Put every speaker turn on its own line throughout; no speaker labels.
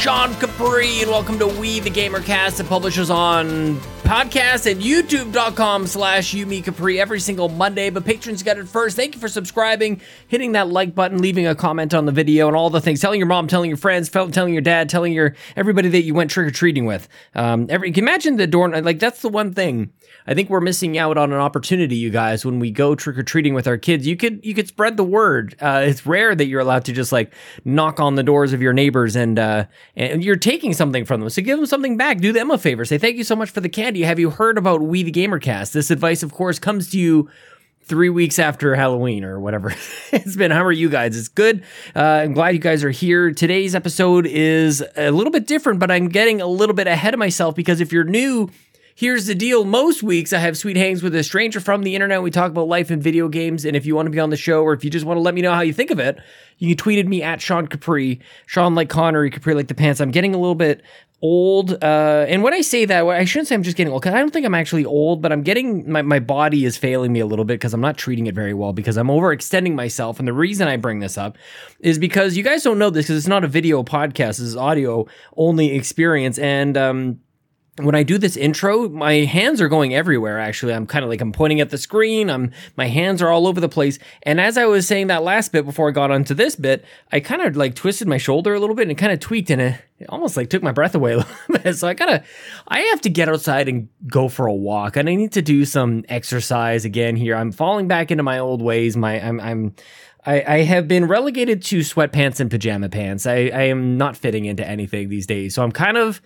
Sean Capri, and welcome to We the Gamercast that publishes on podcast at youtube.com slash Yumi Capri every single Monday, but patrons get it first. Thank you for subscribing, hitting that like button, leaving a comment on the video, and all the things. Telling your mom, telling your friends, telling your dad, telling your everybody that you went trick or treating with. Um, every, can imagine the door like that's the one thing I think we're missing out on an opportunity, you guys, when we go trick or treating with our kids. You could you could spread the word. Uh, it's rare that you're allowed to just like knock on the doors of your neighbors and uh, and you're taking something from them. So give them something back. Do them a favor. Say thank you so much for the candy. Have you heard about We the Gamercast? This advice, of course, comes to you three weeks after Halloween or whatever it's been. How are you guys? It's good. Uh, I'm glad you guys are here. Today's episode is a little bit different, but I'm getting a little bit ahead of myself because if you're new, Here's the deal. Most weeks I have sweet hangs with a stranger from the internet. We talk about life and video games. And if you want to be on the show or if you just want to let me know how you think of it, you can tweet me at Sean Capri, Sean like Connery, Capri like the pants. I'm getting a little bit old. Uh, and when I say that, I shouldn't say I'm just getting old because I don't think I'm actually old, but I'm getting my, my body is failing me a little bit because I'm not treating it very well because I'm overextending myself. And the reason I bring this up is because you guys don't know this because it's not a video podcast, this is audio only experience. And, um, when I do this intro, my hands are going everywhere. Actually, I'm kind of like I'm pointing at the screen. I'm my hands are all over the place. And as I was saying that last bit before I got onto this bit, I kind of like twisted my shoulder a little bit and kind of tweaked, and it, it almost like took my breath away a little bit. So I gotta, I have to get outside and go for a walk, and I need to do some exercise again here. I'm falling back into my old ways. My I'm I'm. I, I have been relegated to sweatpants and pajama pants. I, I am not fitting into anything these days. So I'm kind of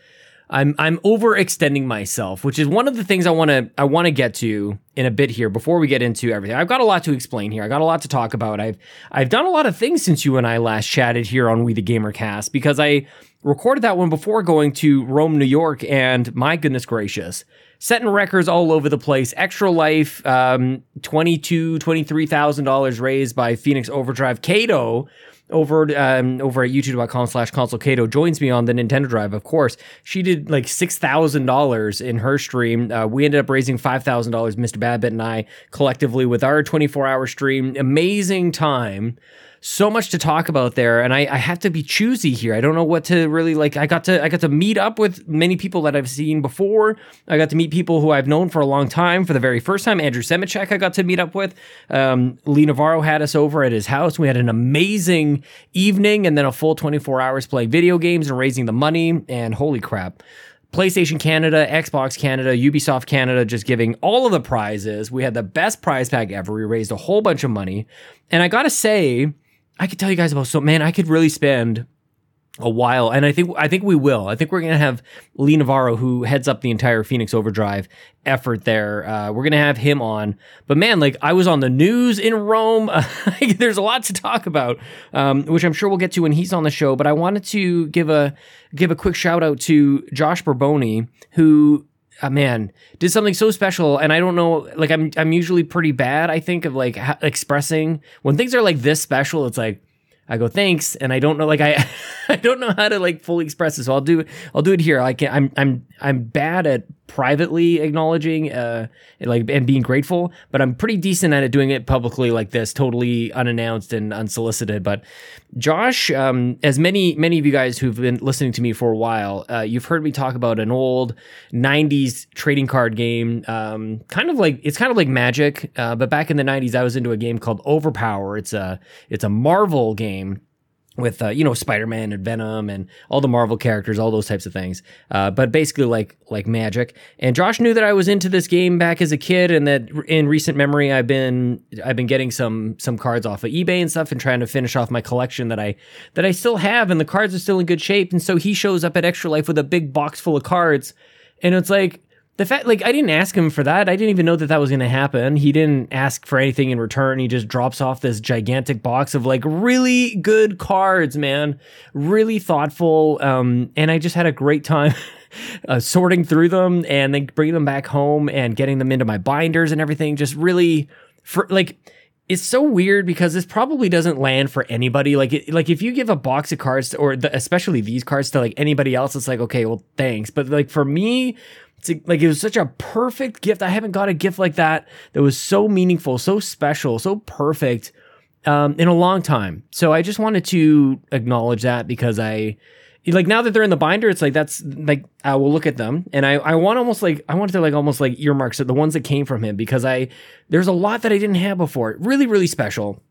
I'm I'm overextending myself, which is one of the things I want to I want to get to in a bit here before we get into everything. I've got a lot to explain here. I got a lot to talk about. I've I've done a lot of things since you and I last chatted here on We the Gamer Cast because I recorded that one before going to Rome, New York, and my goodness gracious, setting records all over the place. Extra Life, um, twenty two, twenty three thousand dollars raised by Phoenix Overdrive. Kato over um, over at youtube.com slash console Kato joins me on the Nintendo Drive, of course. She did like $6,000 in her stream. Uh, we ended up raising $5,000, Mr. Babbitt and I, collectively with our 24 hour stream. Amazing time so much to talk about there, and I, I have to be choosy here. I don't know what to really like. I got to I got to meet up with many people that I've seen before. I got to meet people who I've known for a long time for the very first time. Andrew Semichek I got to meet up with. Um, Lee Navarro had us over at his house. We had an amazing evening, and then a full 24 hours playing video games and raising the money. And holy crap. PlayStation Canada, Xbox Canada, Ubisoft Canada just giving all of the prizes. We had the best prize pack ever. We raised a whole bunch of money. And I got to say, I could tell you guys about so man, I could really spend a while, and I think I think we will. I think we're gonna have Lee Navarro, who heads up the entire Phoenix Overdrive effort there. Uh, we're gonna have him on. But man, like I was on the news in Rome. there's a lot to talk about, um, which I'm sure we'll get to when he's on the show. But I wanted to give a give a quick shout out to Josh Borboni, who uh, man did something so special and i don't know like i'm i'm usually pretty bad i think of like ha- expressing when things are like this special it's like I go thanks, and I don't know like I I don't know how to like fully express this. So I'll do I'll do it here. I can I'm I'm I'm bad at privately acknowledging uh like and being grateful, but I'm pretty decent at it doing it publicly like this, totally unannounced and unsolicited. But Josh, um, as many many of you guys who've been listening to me for a while, uh, you've heard me talk about an old '90s trading card game, um, kind of like it's kind of like Magic, uh, but back in the '90s, I was into a game called Overpower. It's a it's a Marvel game with uh, you know Spider-Man and Venom and all the Marvel characters, all those types of things. Uh, but basically like like magic. And Josh knew that I was into this game back as a kid, and that in recent memory I've been I've been getting some some cards off of eBay and stuff, and trying to finish off my collection that I that I still have, and the cards are still in good shape. And so he shows up at Extra Life with a big box full of cards, and it's like the fact like i didn't ask him for that. I didn't even know that that was going to happen. He didn't ask for anything in return. He just drops off this gigantic box of like really good cards man. Really thoughtful um, and i just had a great time uh, sorting through them and then bringing them back home and getting them into my binders and everything. Just really for like it's so weird because this probably doesn't land for anybody. Like, it, like if you give a box of cards, to, or the, especially these cards to like anybody else, it's like okay, well, thanks. But like for me, it's like it was such a perfect gift. I haven't got a gift like that that was so meaningful, so special, so perfect. um, in a long time. So I just wanted to acknowledge that because I like now that they're in the binder, it's like that's like I will look at them and I I want almost like I wanted to like almost like earmarks the ones that came from him because I there's a lot that I didn't have before. Really, really special.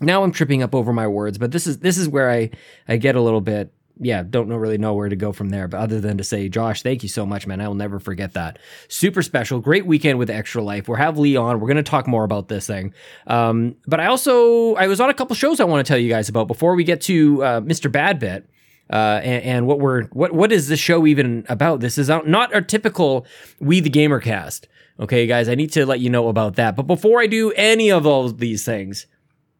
Now I'm tripping up over my words, but this is this is where I I get a little bit yeah, don't know really know where to go from there. But other than to say, Josh, thank you so much, man. I will never forget that. Super special, great weekend with Extra Life. We'll have Lee on. We're gonna talk more about this thing. Um, but I also I was on a couple shows I want to tell you guys about before we get to uh, Mr. Badbit. Uh, and, and, what we're what what is this show even about? This is not our typical We the Gamer cast. Okay, guys, I need to let you know about that. But before I do any of all these things,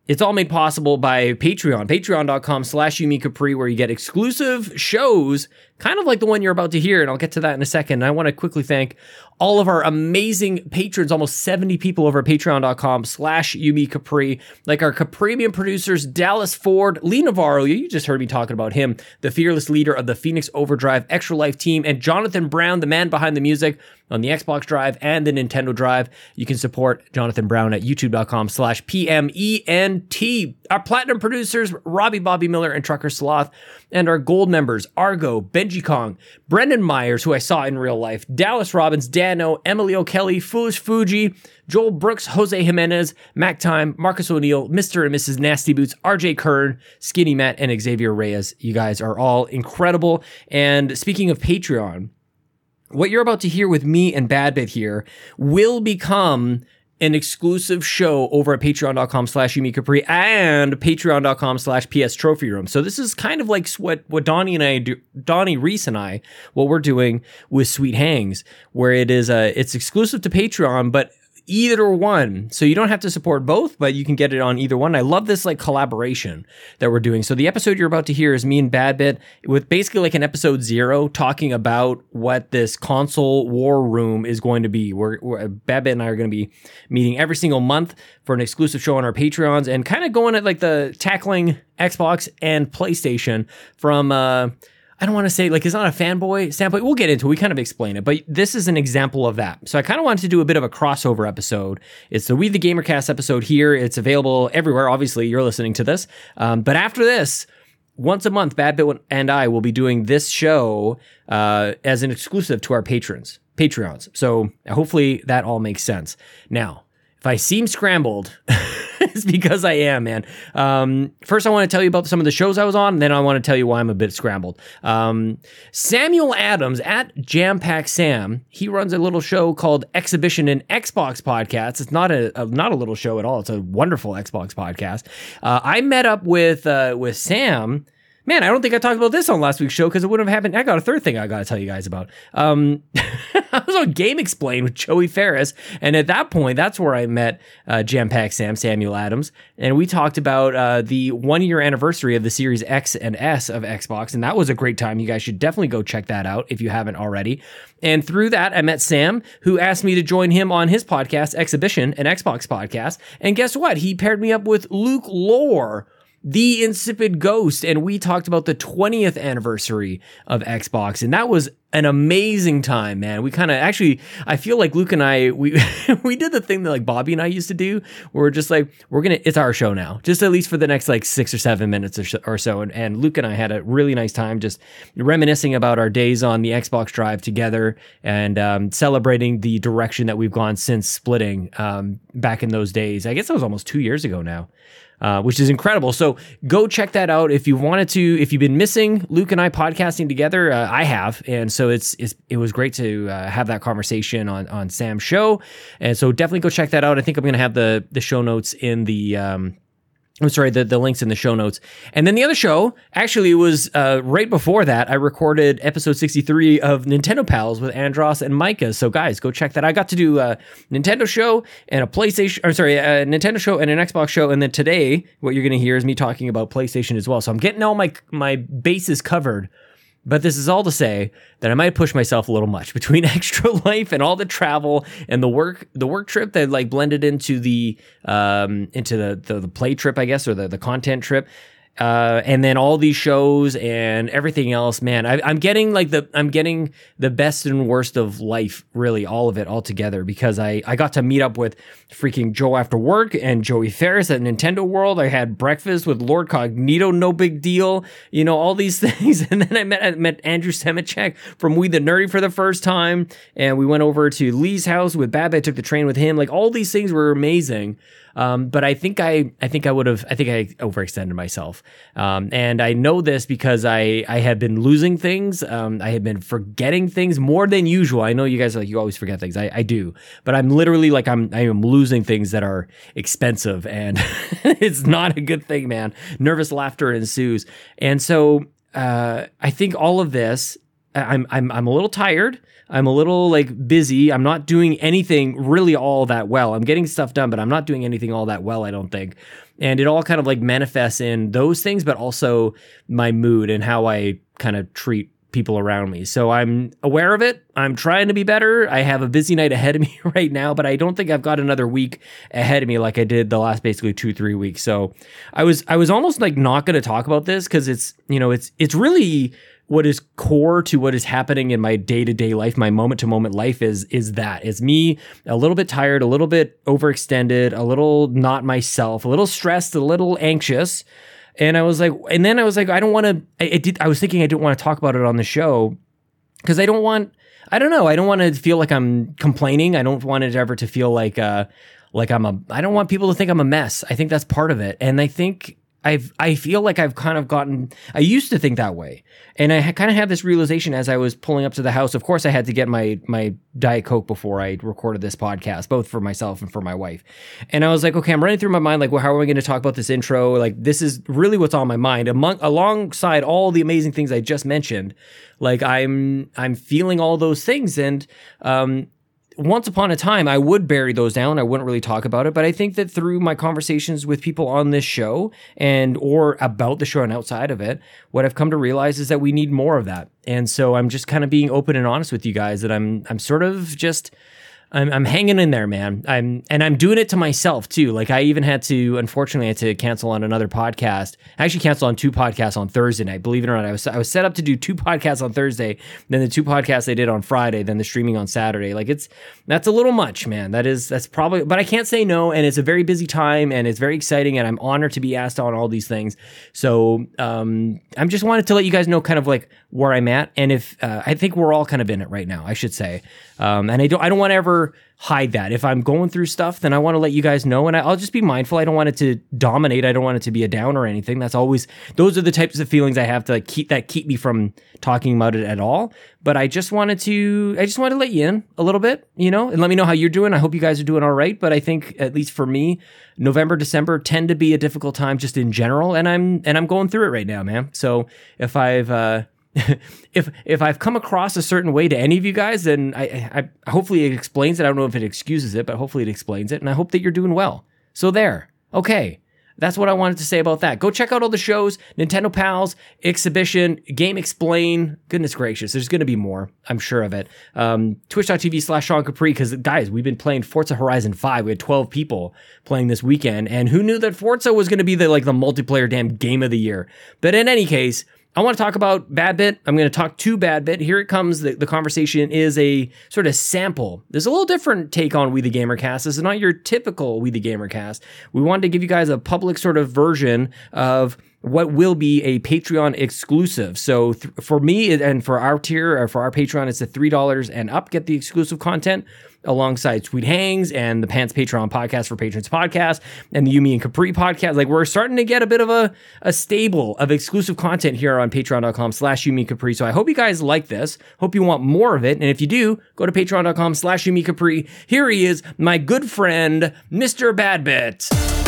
it's all made possible by Patreon, patreon.com slash Yumi Capri, where you get exclusive shows, kind of like the one you're about to hear. And I'll get to that in a second. And I want to quickly thank all of our amazing patrons, almost 70 people over at patreon.com slash Yumi Capri, like our Capremium producers, Dallas Ford, Lee Navarro, you just heard me talking about him, the fearless leader of the Phoenix Overdrive Extra Life team, and Jonathan Brown, the man behind the music on the Xbox Drive and the Nintendo Drive. You can support Jonathan Brown at youtube.com slash P-M-E-N-T. Our platinum producers, Robbie Bobby Miller and Trucker Sloth, and our gold members, Argo, Benji Kong, Brendan Myers, who I saw in real life, Dallas Robbins, Dano, Emily O'Kelly, Foolish Fuji, Joel Brooks, Jose Jimenez, Mac Time, Marcus O'Neill, Mr. and Mrs. Nasty Boots, RJ Kern, Skinny Matt, and Xavier Reyes. You guys are all incredible. And speaking of Patreon, what you're about to hear with me and Badbit here will become an exclusive show over at patreon.com slash Capri and patreon.com slash PS Trophy Room. So this is kind of like what, what Donnie and I do, Donnie Reese and I, what we're doing with Sweet Hangs, where it is, uh, it's exclusive to Patreon, but either one. So you don't have to support both, but you can get it on either one. I love this like collaboration that we're doing. So the episode you're about to hear is me and Badbit with basically like an episode zero talking about what this console war room is going to be. We're, we're Badbit and I are going to be meeting every single month for an exclusive show on our Patreons and kind of going at like the tackling Xbox and PlayStation from, uh, I don't want to say like it's not a fanboy standpoint. We'll get into it. We kind of explain it, but this is an example of that. So I kind of wanted to do a bit of a crossover episode. It's the We the Gamercast episode here. It's available everywhere. Obviously, you're listening to this. Um, but after this, once a month, Badbit and I will be doing this show uh, as an exclusive to our patrons, Patreons. So hopefully that all makes sense. Now, if I seem scrambled, it's because I am, man. Um, first, I want to tell you about some of the shows I was on, then I want to tell you why I'm a bit scrambled. Um, Samuel Adams at Jam Pack Sam, he runs a little show called Exhibition and Xbox Podcasts. It's not a, a, not a little show at all. It's a wonderful Xbox podcast. Uh, I met up with uh, with Sam Man, I don't think I talked about this on last week's show because it wouldn't have happened. I got a third thing I got to tell you guys about. Um, I was on Game Explain with Joey Ferris, and at that point, that's where I met uh, Jam Pack Sam Samuel Adams, and we talked about uh, the one year anniversary of the Series X and S of Xbox, and that was a great time. You guys should definitely go check that out if you haven't already. And through that, I met Sam, who asked me to join him on his podcast, Exhibition, an Xbox podcast. And guess what? He paired me up with Luke Lore the Insipid Ghost, and we talked about the 20th anniversary of Xbox, and that was an amazing time, man. We kind of actually, I feel like Luke and I, we we did the thing that like Bobby and I used to do, where we're just like, we're gonna, it's our show now, just at least for the next like six or seven minutes or, so, or so. And, and Luke and I had a really nice time just reminiscing about our days on the Xbox Drive together and um, celebrating the direction that we've gone since splitting um, back in those days. I guess that was almost two years ago now uh, which is incredible. So go check that out if you wanted to. If you've been missing Luke and I podcasting together, uh, I have, and so it's, it's it was great to uh, have that conversation on on Sam's show, and so definitely go check that out. I think I'm going to have the the show notes in the. Um, I'm sorry, the, the links in the show notes. And then the other show actually was uh, right before that. I recorded episode 63 of Nintendo Pals with Andros and Micah. So, guys, go check that. I got to do a Nintendo show and a PlayStation, or sorry, a Nintendo show and an Xbox show. And then today, what you're going to hear is me talking about PlayStation as well. So, I'm getting all my, my bases covered but this is all to say that I might push myself a little much between extra life and all the travel and the work the work trip that like blended into the um into the the, the play trip, I guess, or the, the content trip. Uh, and then all these shows and everything else, man, I, am getting like the I'm getting the best and worst of life, really, all of it all together because I I got to meet up with freaking Joe after work and Joey Ferris at Nintendo World. I had breakfast with Lord Cognito, no big deal, you know, all these things, and then I met I met Andrew Semichek from We the Nerdy for the first time, and we went over to Lee's house with Bab. I took the train with him. Like all these things were amazing. Um, but I think I, I think I would have, I think I overextended myself. Um, and I know this because I, I have been losing things. Um, I have been forgetting things more than usual. I know you guys are like, you always forget things. I, I do, but I'm literally like, I'm, I am losing things that are expensive and it's not a good thing, man. Nervous laughter ensues. And so, uh, I think all of this, I'm, I'm, I'm a little tired. I'm a little like busy. I'm not doing anything really all that well. I'm getting stuff done, but I'm not doing anything all that well, I don't think. And it all kind of like manifests in those things, but also my mood and how I kind of treat people around me. So I'm aware of it. I'm trying to be better. I have a busy night ahead of me right now, but I don't think I've got another week ahead of me like I did the last basically 2-3 weeks. So I was I was almost like not going to talk about this cuz it's, you know, it's it's really what is core to what is happening in my day-to-day life my moment-to-moment life is is that. Is me a little bit tired a little bit overextended a little not myself a little stressed a little anxious. And i was like and then i was like i don't want to I, did i was thinking i didn't want to talk about it on the show because i don't want i don't know i don't want to feel like i'm complaining. I don't want it ever to feel like uh like i'm a i don't want people to think i'm a mess. I think that's part of it. And i think I've I feel like I've kind of gotten I used to think that way. And I kind of had this realization as I was pulling up to the house. Of course I had to get my my diet coke before I recorded this podcast, both for myself and for my wife. And I was like, okay, I'm running through my mind like, well, how are we going to talk about this intro? Like this is really what's on my mind among alongside all the amazing things I just mentioned. Like I'm I'm feeling all those things and um once upon a time, I would bury those down. I wouldn't really talk about it, but I think that through my conversations with people on this show and or about the show and outside of it, what I've come to realize is that we need more of that. And so I'm just kind of being open and honest with you guys that I'm I'm sort of just I'm, I'm hanging in there, man. I'm and I'm doing it to myself too. Like I even had to, unfortunately, I had to cancel on another podcast. I actually canceled on two podcasts on Thursday night. Believe it or not, I was I was set up to do two podcasts on Thursday, then the two podcasts I did on Friday, then the streaming on Saturday. Like it's that's a little much, man. That is that's probably, but I can't say no. And it's a very busy time, and it's very exciting, and I'm honored to be asked on all these things. So um, I'm just wanted to let you guys know kind of like where I'm at, and if uh, I think we're all kind of in it right now, I should say. Um, and I don't I don't want to ever hide that. If I'm going through stuff, then I want to let you guys know, and I, will just be mindful. I don't want it to dominate. I don't want it to be a down or anything. That's always those are the types of feelings I have to like keep that keep me from talking about it at all. But I just wanted to I just wanted to let you in a little bit, you know, and let me know how you're doing. I hope you guys are doing all right. But I think at least for me, November, December tend to be a difficult time just in general, and I'm and I'm going through it right now, man. So if I've uh, if if I've come across a certain way to any of you guys, then I, I hopefully it explains it. I don't know if it excuses it, but hopefully it explains it, and I hope that you're doing well. So there, okay. That's what I wanted to say about that. Go check out all the shows, Nintendo Pals, Exhibition, Game Explain. Goodness gracious, there's going to be more. I'm sure of it. Um, Twitch.tv slash Sean Capri, because guys, we've been playing Forza Horizon 5. We had 12 people playing this weekend, and who knew that Forza was going to be the like the multiplayer damn game of the year? But in any case, I want to talk about Bad Bit. I'm going to talk to Bad Bit. Here it comes. The, the conversation is a sort of sample. There's a little different take on We the Gamercast. This is not your typical We the Gamercast. We wanted to give you guys a public sort of version of what will be a Patreon exclusive. So th- for me and for our tier or for our Patreon, it's the three dollars and up. Get the exclusive content alongside Sweet Hangs and the Pants Patreon podcast for patrons podcast and the Yumi and Capri podcast. Like we're starting to get a bit of a, a stable of exclusive content here on patreon.com slash Yumi Capri. So I hope you guys like this. Hope you want more of it. And if you do, go to patreon.com slash Yumi Capri. Here he is, my good friend, Mr. Badbit.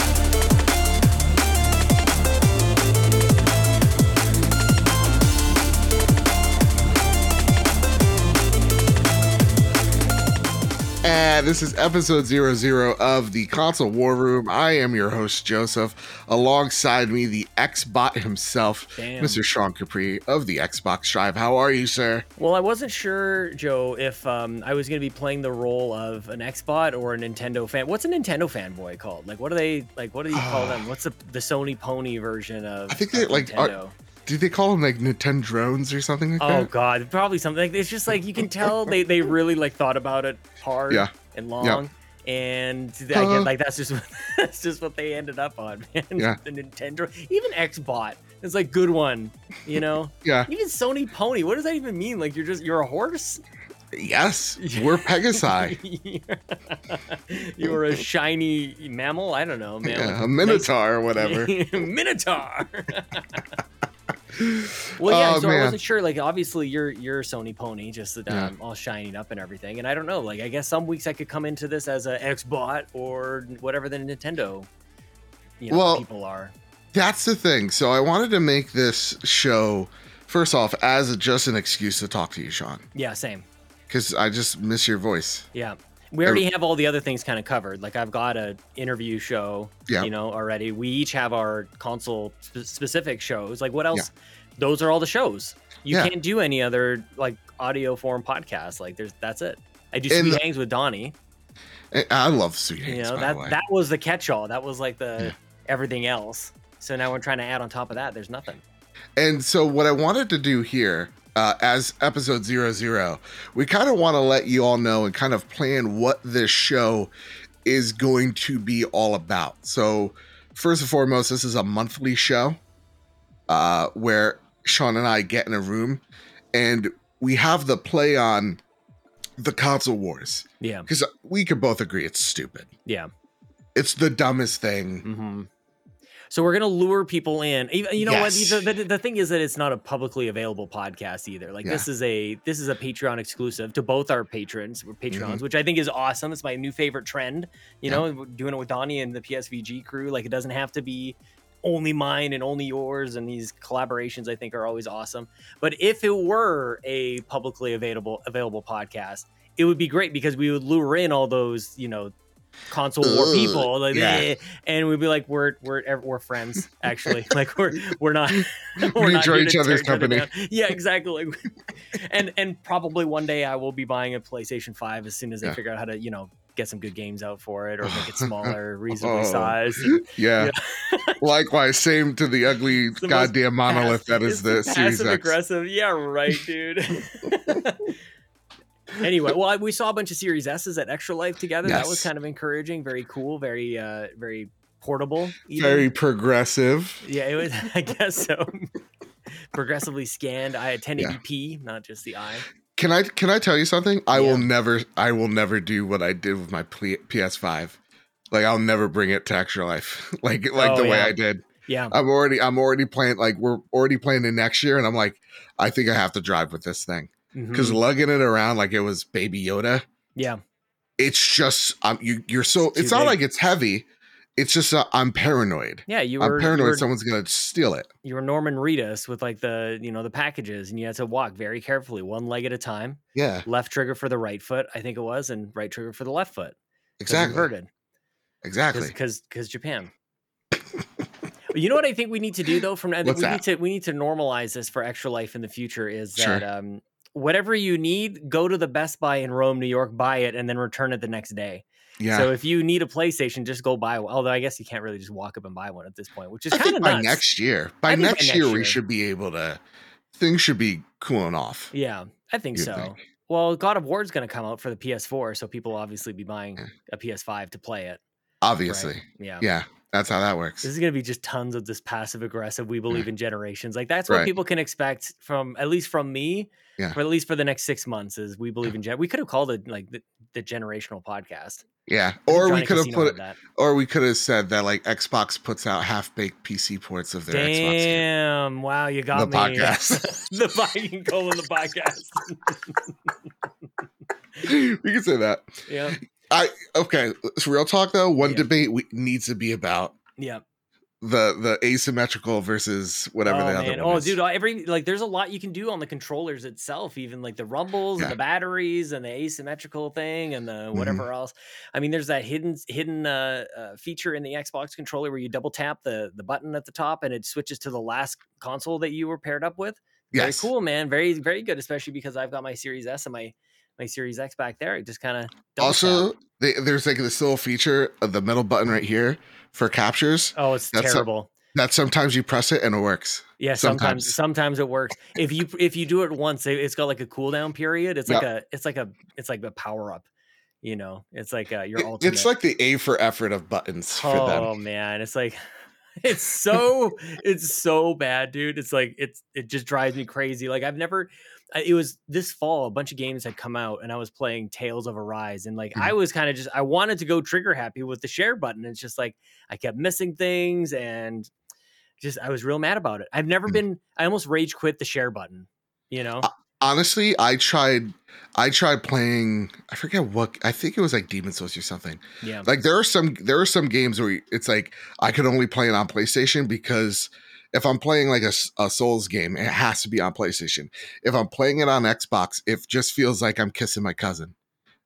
Yeah, this is episode zero zero of the Console War Room. I am your host, Joseph. Alongside me, the Xbot himself,
Damn.
Mr. Sean Capri of the Xbox Drive. How are you, sir?
Well, I wasn't sure, Joe, if um, I was going to be playing the role of an Xbot or a Nintendo fan. What's a Nintendo fanboy called? Like, what do they like? What do you call them? What's the the Sony Pony version of?
I think they, like, are-
Nintendo?
Do they call them like Nintendo drones or something like
Oh
that?
Oh god, probably something. Like, it's just like you can tell they they really like thought about it hard
Yeah.
and long. And I get,
Uh.
like that's just what, that's just what they ended up on, man.
Yeah.
The Nintendo, even Xbot, it's like good one, you know.
Yeah.
Even Sony Pony, what does that even mean? Like you're just you're a horse?
Yes, we're Pegasi.
you're a shiny mammal? I don't know, man.
yeah, a Minotaur or whatever.
Minotaur. Well, yeah.
Oh,
so I wasn't sure. Like, obviously, you're you're Sony Pony, just that
Yeah.
um, all shining up and everything. And I don't know. Like, I guess some weeks I could come into this as a Xbot or whatever the Nintendo, you know,
Well-
people are.
That's the thing. So I wanted to make this show, first off, as just an excuse to talk to you, Sean,
Yeah, same.
because I just miss your voice.
Yeah. We already have all the other things kind of covered. Like I've got a interview show,
Yeah.
you know, already. We each have our console sp- specific shows. Like what else? Those are all the shows. You
Yeah.
can't do any other like audio form podcast. Like there's that's it. I do sweet
the-
hangs with Donnie.
I- love Sweet Hangs,
You know
by
that
the way.
that was the catch-all. That was like the
Yeah.
everything else. So now we're trying to add on top of that. There's nothing.
And so, what I wanted to do here, uh, as episode zero zero, we kind of want to let you all know and kind of plan what this show is going to be all about. So, first and foremost, this is a monthly show uh, where Sean and I get in a room and we have the play on the console wars
Yeah.
because we could both agree it's stupid.
Yeah.
It's the dumbest thing.
hmm So we're gonna lure people in. You know
Yes.
what? The, the, the thing is that it's not a publicly available podcast either. Like this is a this is a Patreon exclusive to both our patrons, or Patreons,
Mhm.
which I think is awesome. It's my new favorite trend. You
Yeah.
know, doing it with Donnie and the PSVG crew. Like it doesn't have to be only mine and only yours. And these collaborations, I think, are always awesome. But if it were a publicly available available podcast, it would be great because we would lure in all those you know console war people like
yeah.
And we'd be like we're we're we're friends actually like we're we're not we're
We
not
enjoy each other's company.
yeah exactly like, and and probably one day i will be buying a playstation 5 as soon as they
Yeah.
figure out how to you know get some good games out for it or make it smaller reasonably
Oh.
sized
Yeah. Likewise, same to the ugly
the
goddamn monolith that is the Series X.
aggressive yeah right dude anyway well I- we saw a bunch of series s's at extra life together that was kind of encouraging very cool very uh very portable even.
Very progressive.
Yeah, it was. I guess so. Progressively scanned. I had 1080p, not just the eye.
Can I can I tell you something? I
Yeah.
will never I will never do what I did with my PS5. Like I'll never bring it to extra life. like like
Oh,
the way
yeah.
I did.
Yeah,
I'm already I'm already playing like we're already playing it next year and I'm like I think I have to drive with this thing
mhm,
cuz lugging it around like it was baby Yoda.
yeah,
It's just um you you're so
It's
it's, not
big.
like it's heavy. It's just uh, I'm paranoid.
yeah. You were
I'm paranoid
you were,
someone's going to steal it.
you were Norman Reedus with like the you know the packages, and you had to walk very carefully, one leg at a time.
Yeah,
Left trigger for the right foot, I think it was, and right trigger for the left foot.
exactly.
Inverted,
Exactly.
because because Japan. You know what I think we need to do though? From I think
What's
we
that?
need to we need to normalize this for extra life in the future. Is
Sure.
that um, whatever you need, go to the Best Buy in Rome, New York, buy it, and then return it the next day.
Yeah.
So if you need a PlayStation, just go buy one. Although I guess you can't really just walk up and buy one at this point, which is kind of
by
nuts.
next year, by next
next
year,
year.
we should be able to. Things should be cooling off.
yeah, I think so.
think.
Well, God of War is going to come out for the PS4, so people will obviously be buying
Yeah.
a PS5 to play it. right?
Obviously,
Yeah.
yeah, that's how that works.
This is going to be just tons of this passive aggressive. We mm. believe in generations. Like that's what
Right.
people can expect from at least from me.
Yeah.
For at least for the next six months, is we believe in gen. We could have called it like the, the generational podcast.
Yeah, or we could have put,
that.
or we could have said that like Xbox puts out half baked PC ports of their Xbox. game.
Damn! Wow, you got
The
me.
podcast.
the Viking colon the podcast.
we can say that.
yeah,
I okay. It's real talk though. One
Yeah.
debate we, needs to be about
yeah.
the the asymmetrical versus whatever
oh,
the
man.
other one
Oh,
is.
Oh, dude, every like there's a lot you can do on the controllers itself, even like the rumbles
Yeah.
and the batteries and the asymmetrical thing and the
Mhm.
whatever else. I mean, there's that hidden hidden uh, uh, feature in the Xbox controller where you double tap the the button at the top and it switches to the last console that you were paired up with. Very
yes.
cool, man. Very very good, especially because I've got my Series S and my my Series X back there. It just kind of
Also, they, there's like this little feature of the middle button right here for captures
oh, it's
that's a-
terrible.
that sometimes you press it and it works.
Yeah, sometimes
Sometimes.
sometimes it works. If you if you do it once, it- it's got like a cooldown period. It's like a it's like a it's like a power up. You know, it's like uh, your ultimate.
it's like the A for effort of buttons for
oh man, it's like it's so it's so bad, dude. It's like it's it just drives me crazy. Like I've never. It was this fall. A bunch of games had come out, and I was playing Tales of Arise, and like I was kind of just I wanted to go trigger happy with the share button. It's just like I kept missing things, and just I was real mad about it. I've never
Mm.
been. I almost rage quit the share button. You know,
Honestly, I tried I tried playing I forget what I think it was like Demon's Souls or something.
yeah,
Like there are some there are some games where it's like I could only play it on PlayStation because if I'm playing like a, a Souls game, it has to be on PlayStation. If I'm playing it on Xbox, it just feels like I'm kissing my cousin.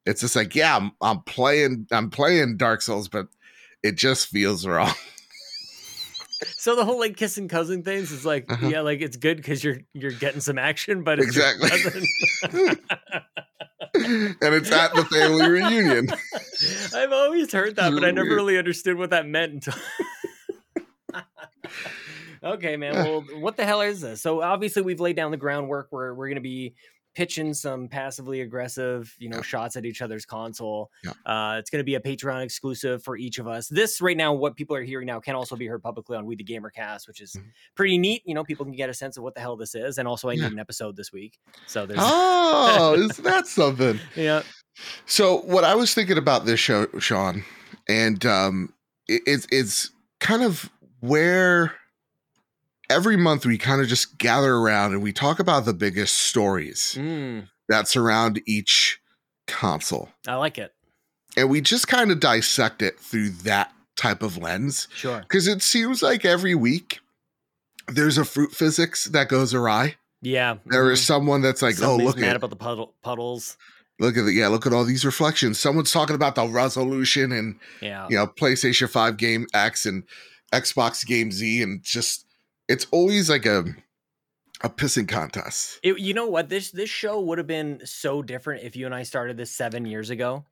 It's just like, yeah, I'm, I'm playing I'm playing Dark Souls, but it just feels wrong.
So the whole like kissing cousin things is like,
Uh-huh.
yeah, like it's good because you're you're getting some action, but
Exactly.
cousin.
and it's at the family reunion.
I've always heard that, but I never really understood what that meant until. Okay, man. Well, what the hell is this? So obviously we've laid down the groundwork where we're going to be pitching some passively aggressive, you know,
Yeah.
shots at each other's console.
Yeah.
Uh, it's going to be a Patreon exclusive for each of us. This right now, what people are hearing now, can also be heard publicly on We the Gamer Cast, which is
Mhm.
pretty neat. You know, people can get a sense of what the hell this is, and also I
Yeah.
need an episode this week. So there's
Oh, isn't that something?
yeah,
So what I was thinking about this show, Sean, and um, it, it's it's kind of where every month we kind of just gather around and we talk about the biggest stories
Mm,
that surround each console,
I like it.
and we just kind of dissect it through that type of lens
Sure.
because it seems like every week there's a fruit physics that goes awry.
Yeah.
There is
mhm.
someone that's like,
Somebody's
oh look
mad
at
about the puddle, puddles.
look at the yeah look at all these reflections. Someone's talking about the resolution and
Yeah.
you know PlayStation 5 game X and Xbox game Z and just it's always like a a pissing contest.
It, you know what? This this show would have been so different if you and I started this seven years ago,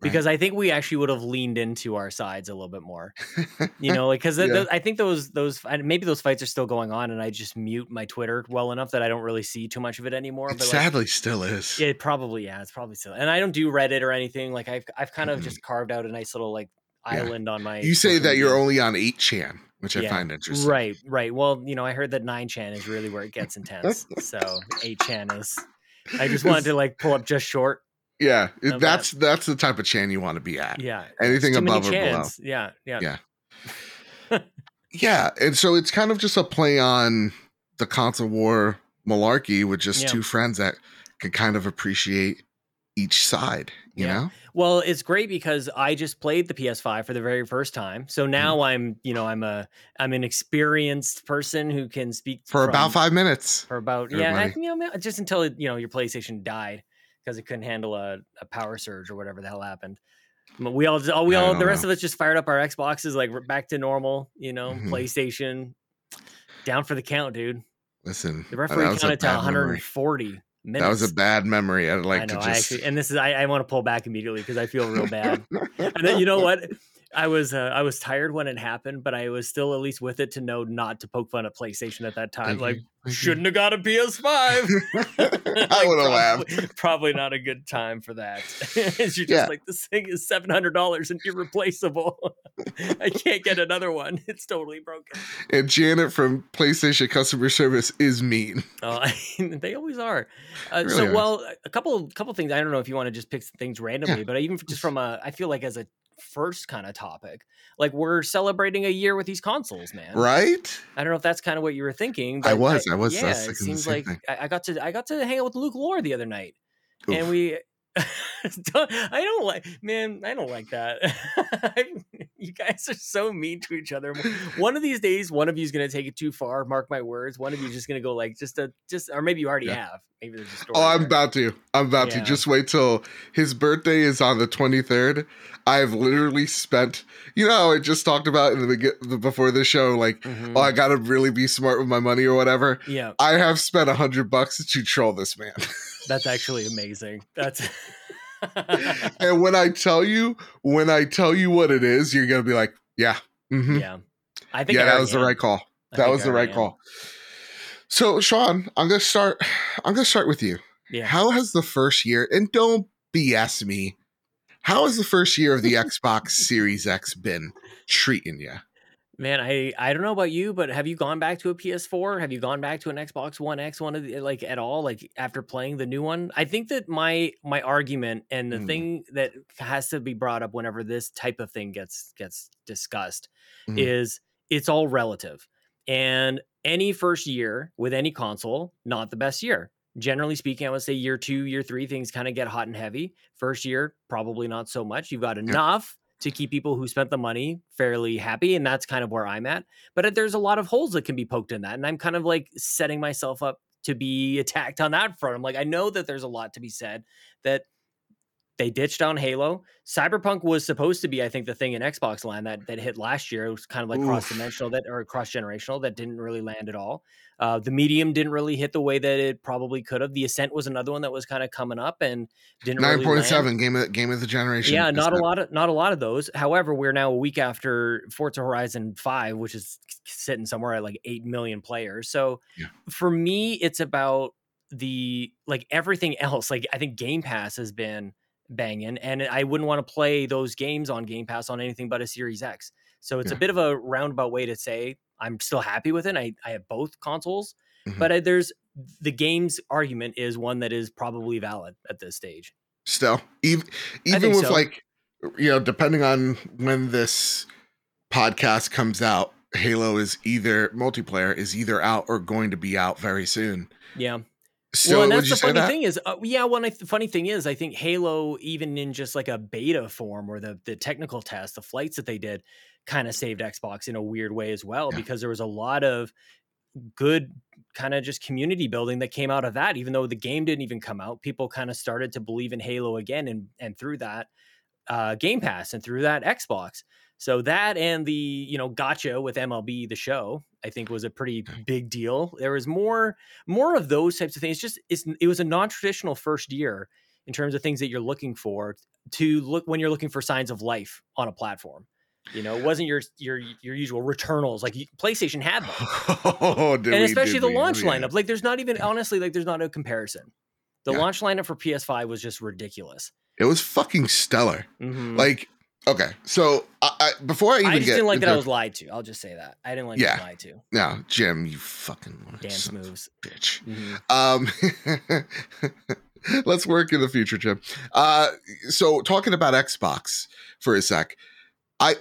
because I think we actually would have leaned into our sides a little bit more. You know, like because
Yeah.
I think those those maybe those fights are still going on, and I just mute my Twitter well enough that I don't really see too much of it anymore.
It
But like,
sadly still is.
it probably yeah, it's probably still. And I don't do Reddit or anything. Like I've I've kind of just carved out a nice little like
Yeah.
island on my.
You say that you're only on 8chan, which I find interesting.
Right, right. Well, you know, I heard that nine chan is really where it gets intense. so eight chan is. I just wanted to like pull up just short.
Yeah, it-
Of
that's that's the type of chan you want to be at.
Yeah.
Anything
it's too many
above or below.
Yeah, yeah.
Yeah. Yeah, and so it's kind of just a play on the console war malarkey with just
Yeah.
two friends that can kind of appreciate each side, you
Yeah.
know?
Well, it's great because I just played the PS5 for the very first time.
Mm-hmm.
So now I'm, you know, I'm a I'm an experienced person who can speak
For about five minutes.
for about yeah, I,
everybody.
you know, just until you know your PlayStation died because it couldn't handle a, a power surge or whatever the hell happened. But we all, all we all, the rest
know.
of us just fired up our Xboxes like we're back to normal. You know,
Mhm.
PlayStation down for the count, dude.
Listen,
The referee counted to
bad memory.
140 minutes.
That was a bad memory. I'd like
I know.
to
I
just.
actually, and this is I, I want to pull back immediately because I feel real bad. and then you know what? I was uh, I was tired when it happened, but I was still at least with it to know not to poke fun at PlayStation at that time.
Thank
like
you,
shouldn't have got a PS5.
I would have laughed.
Probably not a good time for that. You're just
Yeah.
like this thing is seven hundred dollars and irreplaceable. I can't get another one. It's totally broken.
And Janet from PlayStation customer service is mean.
Oh, I mean, they always are. Uh,
Really
so,
are.
well, a couple couple things. I don't know if you want to just pick things randomly, but even just from a, I feel like as a first kind of topic, like we're celebrating a year with these consoles, man.
Right?
I don't know if that's kind of what you were thinking.
I
but
was, I was, I
Yeah,
was
it seems like. I, I got to I got to hang out with Luke Lore the other night, and we Don't- I don't like, man. I don't like that. you guys are so mean to each other. One of these days, one of you is gonna take it too far. Mark my words. One of you is just gonna go like just a just, or maybe you already
Yeah.
have. Maybe there's a story.
Oh, I'm
there.
about to. I'm about
Yeah.
to. Just wait till his birthday is on the 23rd. I've literally spent, you know, how I just talked about in the, begin- before the show, like,
Mhm.
oh, I gotta really be smart with my money or whatever.
yeah,
I have spent a hundred bucks to troll this man.
that's actually amazing. That's
and when I tell you, when I tell you what it is, you're gonna be like, yeah, mhm.
yeah. I think
yeah,
I
that was the right call.
I
That was the right
am.
call. So, Sean, I'm gonna start. I'm gonna start with you.
Yeah.
How has the first year? And don't BS me. How has the first year of the Xbox Series X been treating you?
Man, I I don't know about you, but have you gone back to a PS4? Have you gone back to an Xbox One X one of the, like at all like after playing the new one? I think that my my argument and the
Mm.
thing that has to be brought up whenever this type of thing gets gets discussed
Mhm.
is it's all relative. And any first year with any console, not the best year. Generally speaking, I would say year 2, year 3 things kind of get hot and heavy. First year, probably not so much. You've got enough to keep people who spent the money fairly happy and that's kind of where i'm at but uh, there's a lot of holes that can be poked in that and i'm kind of like setting myself up to be attacked on that front i'm like i know that there's a lot to be said that they ditched on halo cyberpunk was supposed to be i think the thing in xbox land that that hit last year it was kind of like cross dimensional that or cross generational that didn't really land at all uh, the medium didn't really hit the way that it probably could have the ascent was another one that was kind of coming up and didn't
Nine
really
point
land.
seven game of game of the generation.
Yeah, not a lot of not a lot of those. However, we're now a week after Forza Horizon 5, which is sitting somewhere at like 8 million players. So
Yeah.
for me, it's about the like everything else. Like I think Game Pass has been banging and I wouldn't want to play those games on Game Pass on anything but a Series X. So it's a bit of a roundabout way to say I'm still happy with it. I, I have both consoles,
Mhm.
but I, there's the game's argument is one that is probably valid at this stage.
Still, even even with
so.
like, you know, depending on when this podcast comes out, Halo is either multiplayer is either out or going to be out very soon.
Yeah.
Still,
well, that's the funny
that?
thing is, uh, yeah. One I- the funny thing is, I think Halo, even in just like a beta form or the the technical test, the flights that they did, kind of saved Xbox in a weird way as well,
Yeah.
because there was a lot of good kind of just community building that came out of that. Even though the game didn't even come out, people kind of started to believe in Halo again, and and through that, uh, Game Pass and through that Xbox. So that and the you know gotcha with MLB the show, I think was a pretty big deal. There was more more of those types of things. Just it's, it was a non traditional first year in terms of things that you're looking for to look when you're looking for signs of life on a platform. You know, it wasn't your your your usual returnals like PlayStation had them,
oh,
and especially the
we?
launch
Yeah.
lineup. Like, there's not even honestly like there's not a comparison. The
Yeah.
launch lineup for PS5 was just ridiculous.
It was fucking stellar.
Mhm.
Like, okay, so I, I, before I even
I just
get
didn't like that I was lied to. I'll just say that I didn't like
Yeah.
being lied to.
no, Jim, you fucking
Dance
son of a
moves.
bitch.
Mhm.
Um, let's work in the future, Jim. Uh, so talking about Xbox for a sec, I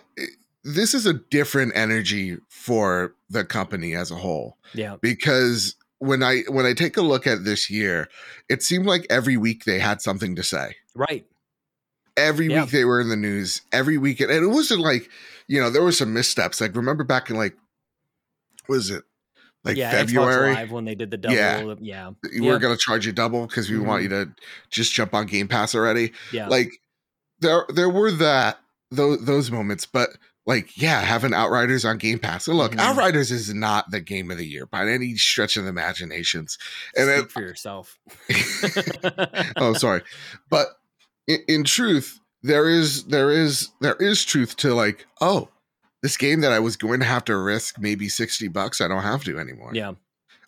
this is a different energy for the company as a whole
Yeah.
because when I when I take a look at this year, it seemed like every week they had something to say.
Right.
Every
Yeah.
week they were in the news. Every week, and it wasn't like you know there were some missteps. Like remember back in like what was it like
yeah.
February?
When they did the double.
Yeah.
Yeah.
we're
Yeah.
gonna charge you double because we want you to just jump on Game Pass already.
Yeah.
Like there there were that those those moments, but like yeah, having Outriders on Game Pass. And look,
Mhm.
Outriders is not the game of the year by any stretch of the imaginations. And
Speak for yourself.
oh, sorry, but in, in truth, there is there is there is truth to like oh. This game that I was going to have to risk maybe 60 bucks, I don't have to anymore.
yeah.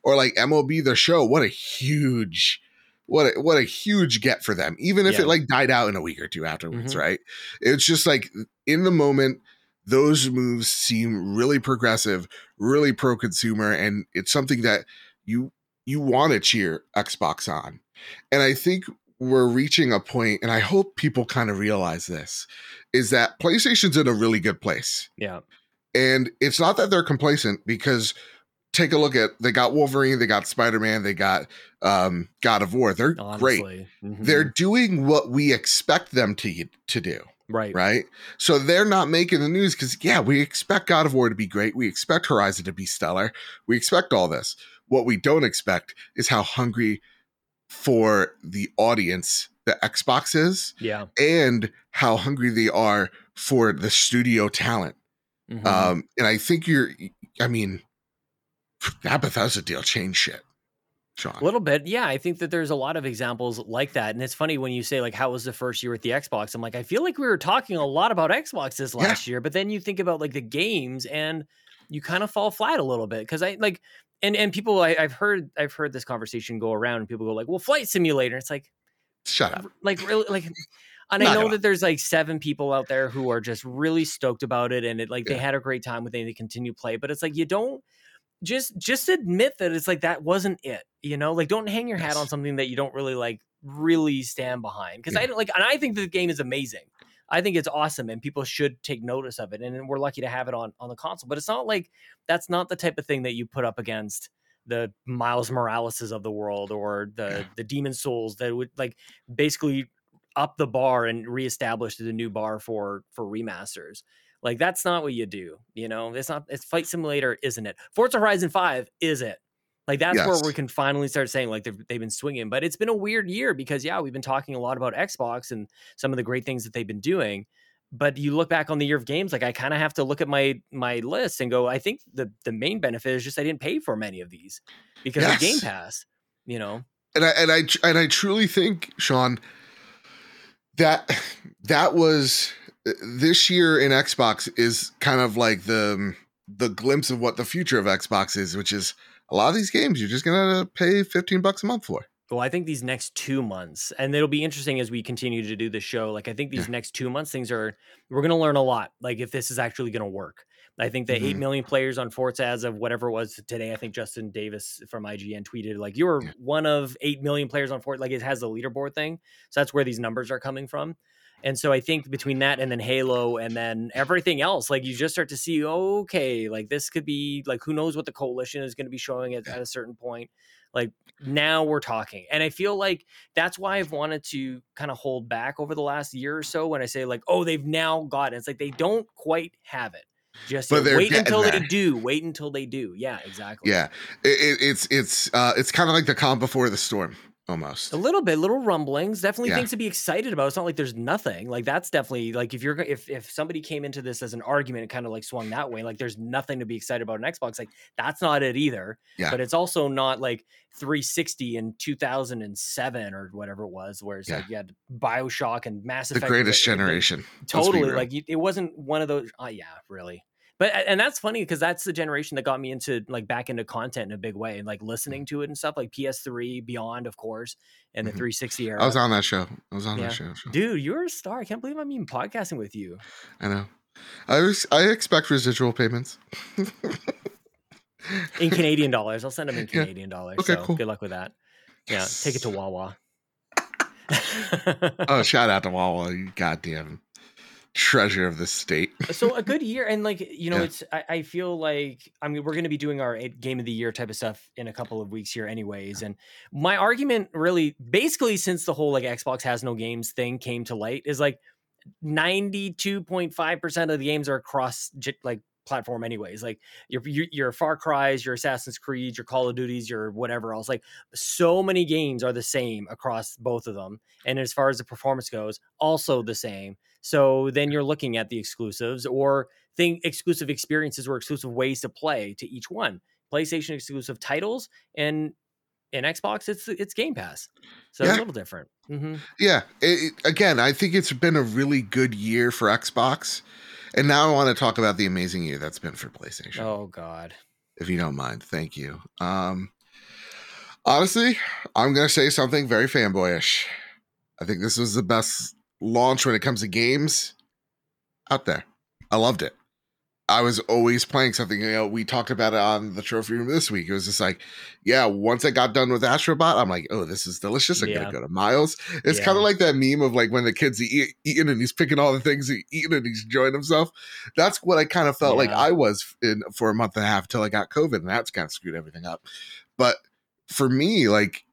or like MLB the show. What a huge, what a, what a huge get for them. Even if
Yeah.
it like died out in a week or two afterwards,
Mhm.
right? It's just like in the moment, those moves seem really progressive, really pro consumer, and it's something that you you want to cheer Xbox on. And I think we're reaching a point, and I hope people kind of realize this, is that PlayStation's in a really good place.
Yeah.
And it's not that they're complacent because take a look at they got Wolverine, they got Spider Man, they got um, God of War. They're Honestly. great. Mm-hmm. They're doing what we expect them to to do.
Right.
Right. So they're not making the news because, yeah, we expect God of War to be great. We expect Horizon to be stellar. We expect all this. What we don't expect is how hungry for the audience the Xbox is.
Yeah.
And how hungry they are for the studio talent. Mm-hmm. Um, and I think you're, I mean, that Bethesda deal changed shit.
Sean. A little bit, yeah. I think that there's a lot of examples like that, and it's funny when you say like, "How was the first year with the Xbox?" I'm like, I feel like we were talking a lot about Xbox this last yeah. year, but then you think about like the games, and you kind of fall flat a little bit because I like, and and people I, have heard I've heard this conversation go around, and people go like, "Well, Flight Simulator," it's like,
shut up,
like really, like. And I know that there's like seven people out there who are just really stoked about it, and it like yeah. they had a great time with it, and they continue play. But it's like you don't just just admit that it's like that wasn't it you know like don't hang your hat on something that you don't really like really stand behind because yeah. i don't like and i think the game is amazing i think it's awesome and people should take notice of it and we're lucky to have it on on the console but it's not like that's not the type of thing that you put up against the miles moraleses of the world or the the demon's souls that would like basically up the bar and reestablish the new bar for for remasters like that's not what you do. You know, it's not. It's Flight Simulator, isn't it? Forza Horizon Five is it? Like that's yes. where we can finally start saying like they've, they've been swinging. But it's been a weird year because yeah, we've been talking a lot about Xbox and some of the great things that they've been doing. But you look back on the year of games, like I kind of have to look at my my list and go, I think the the main benefit is just I didn't pay for many of these because yes. of Game Pass. You know,
and I and I and I truly think Sean that that was uh, this year in Xbox is kind of like the the glimpse of what the future of Xbox is, which is a lot of these games you're just gonna pay 15 bucks a month for.
Well, I think these next two months, and it'll be interesting as we continue to do the show. Like, I think these yeah. next two months, things are we're to learn a lot. Like, if this is actually to work, I think the mm-hmm. eight million players on Forza as of whatever it was today. I think Justin Davis from IGN tweeted like you were yeah. one of eight million players on Forza. Like, it has the leaderboard thing, so that's where these numbers are coming from. And so I think between that and then Halo and then everything else, like you just start to see, okay, like this could be like who knows what the coalition is going to be showing at, at a certain point. Like now we're talking. And I feel like that's why I've wanted to kind of hold back over the last year or so when I say like, oh, they've now got it. It's like they don't quite have it. Just but wait until there. they do. Wait until they do. Yeah, exactly.
Yeah, it, it's it's uh, it's kind of like the calm before the storm almost
a little bit little rumblings definitely yeah. things to be excited about it's not like there's nothing like that's definitely like if you're if if somebody came into this as an argument and kind of like swung that way like there's nothing to be excited about an xbox like that's not it either
yeah.
but it's also not like 360 in 2007 or whatever it was where it's yeah. like you had bioshock and mass
the greatest generation
totally like it wasn't one of those uh, yeah really but and that's funny because that's the generation that got me into like back into content in a big way and like listening to it and stuff like PS3 Beyond, of course, and the mm-hmm. 360 era.
I was on that show. I was on yeah. that show,
Dude, you're a star. I can't believe I'm even podcasting with you.
I know. I was, I expect residual payments.
in Canadian dollars. I'll send them in Canadian yeah. dollars. Okay, so cool. good luck with that. Yeah, take it to Wawa.
oh, shout out to Wawa, you goddamn treasure of the state.
Uh, so a good year, and like you know, yeah. it's I, I, feel like I mean we're going to be doing our eh, game of the year type of stuff in a couple of weeks here, anyways. And my argument, really, basically, since the whole like Xbox has no games thing came to light, is like ninety two point five percent of the games are across like platform anyways like your your far cries your assassin's creed your call of duties your whatever else like so many games are the same across both of them and as far as the performance goes also the same so then you're looking at the exclusives or thing exclusive experiences or exclusive ways to play to each one. PlayStation exclusive titles and in Xbox it's it's Game Pass. So yeah. it's a little different.
Mm-hmm. Yeah. It, again, I think it's been a really good year for Xbox. And now I want to talk about the amazing year that's been for PlayStation.
Oh God.
If you don't mind. Thank you. Um honestly, I'm gonna say something very fanboyish. I think this was the best launch when it comes to games out there. I loved it. I was always playing something. You know, we talked about it on the trophy room this week. It was just like, yeah, once I got done with Astrobot, I'm like, oh, this is delicious. I'm
Yeah.
gonna go to Miles. It's
Yeah.
kind of like that meme of like when the kids eat, eating and he's picking all the things he eating and he's enjoying himself. That's what I kind of felt like I was in for a month and a half till I got COVID, and that's kind of screwed everything up. But for me, like,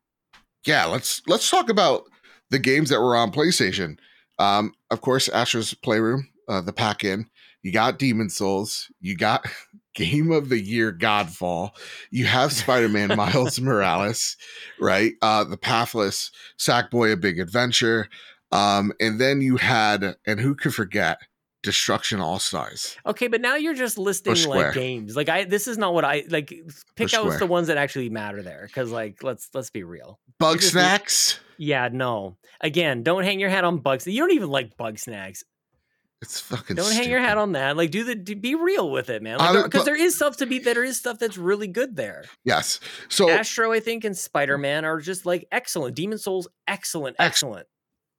yeah, let's let's talk about the games that were on PlayStation. Um, of course, Astro's Playroom, uh, the pack in. You got Demon's Souls. You got Game of the Year Godfall. You have Spider Man Miles Morales, right? Uh, the Pathless Sackboy: A Big Adventure. Um, and then you had, and who could forget, Destruction All Stars.
Okay, but now you're just listing like games. Like I, this is not what I like. Pick out the ones that actually matter there, because like let's let's be real.
Bug Snacks.
Yeah, no. Again, don't hang your hat on bugs. You don't even like bug snacks.
It's fucking.
Don't hang your hat on that. Like, do the do, be real with it, man.
I
Like, because there is stuff to be. There is stuff that's really good there.
Yes. So
Astro, I think, and Spider Man are just like excellent. Demon's Souls, excellent, excellent.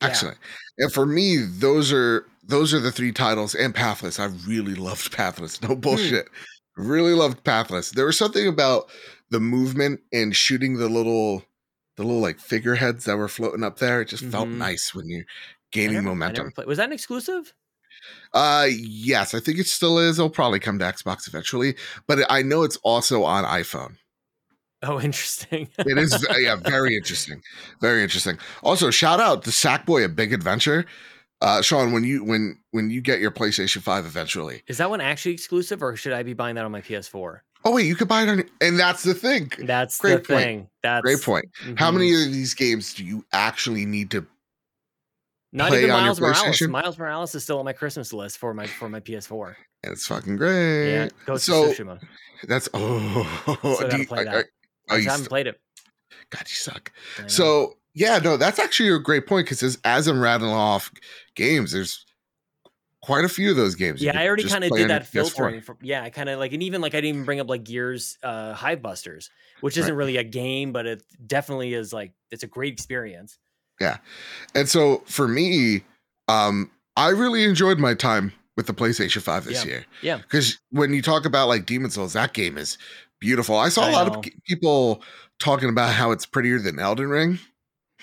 Yeah.
Excellent. And for me, those are those are the three titles and Pathless. I really loved Pathless.
Hmm.
No bullshit. Really loved Pathless. There was something about the movement and shooting the little the little like figureheads that were floating up there. It just felt
Mhm.
nice when you're gaining
never-
momentum.
Was that an exclusive?
Uh yes, I think it still is. It'll probably come to Xbox eventually, but I know it's also on iPhone.
Oh, interesting.
It is yeah, very interesting. Very interesting. Also, shout out to Sackboy a Big Adventure. Uh Sean, when you when when you get your PlayStation 5 eventually.
Is that one actually exclusive, or should I be buying that on my PS4?
Oh wait, you could buy it on and that's the thing.
That's
Great
the
point.
thing. That's
Great point. How
mhm.
many of these games do you actually need to
Not
play
even Miles Morales. Miles Morales is still on my Christmas list for my for my PS4.
and it's fucking great.
Yeah, Ghost
so
Tsushima.
that's oh,
So
do you-
play
I-
that.
I-
I
oh,
haven't
st-
played it.
God, you suck. So yeah, no, that's actually a great point because as, as I'm rattling off games, there's quite a few of those games.
yeah, I already kind of did that filtering. For, yeah, I kind of like, and even like I didn't even bring up like Gears uh, Hive Busters, which isn't
Right.
really a game, but it definitely is like it's a great experience.
Yeah, and so for me, um, I really enjoyed my time with the PlayStation 5 this
Yeah.
year.
Yeah.
Because when you talk about like Demon's Souls, that game is beautiful. I saw a
I
lot
know.
of people talking about how it's prettier than Elden Ring.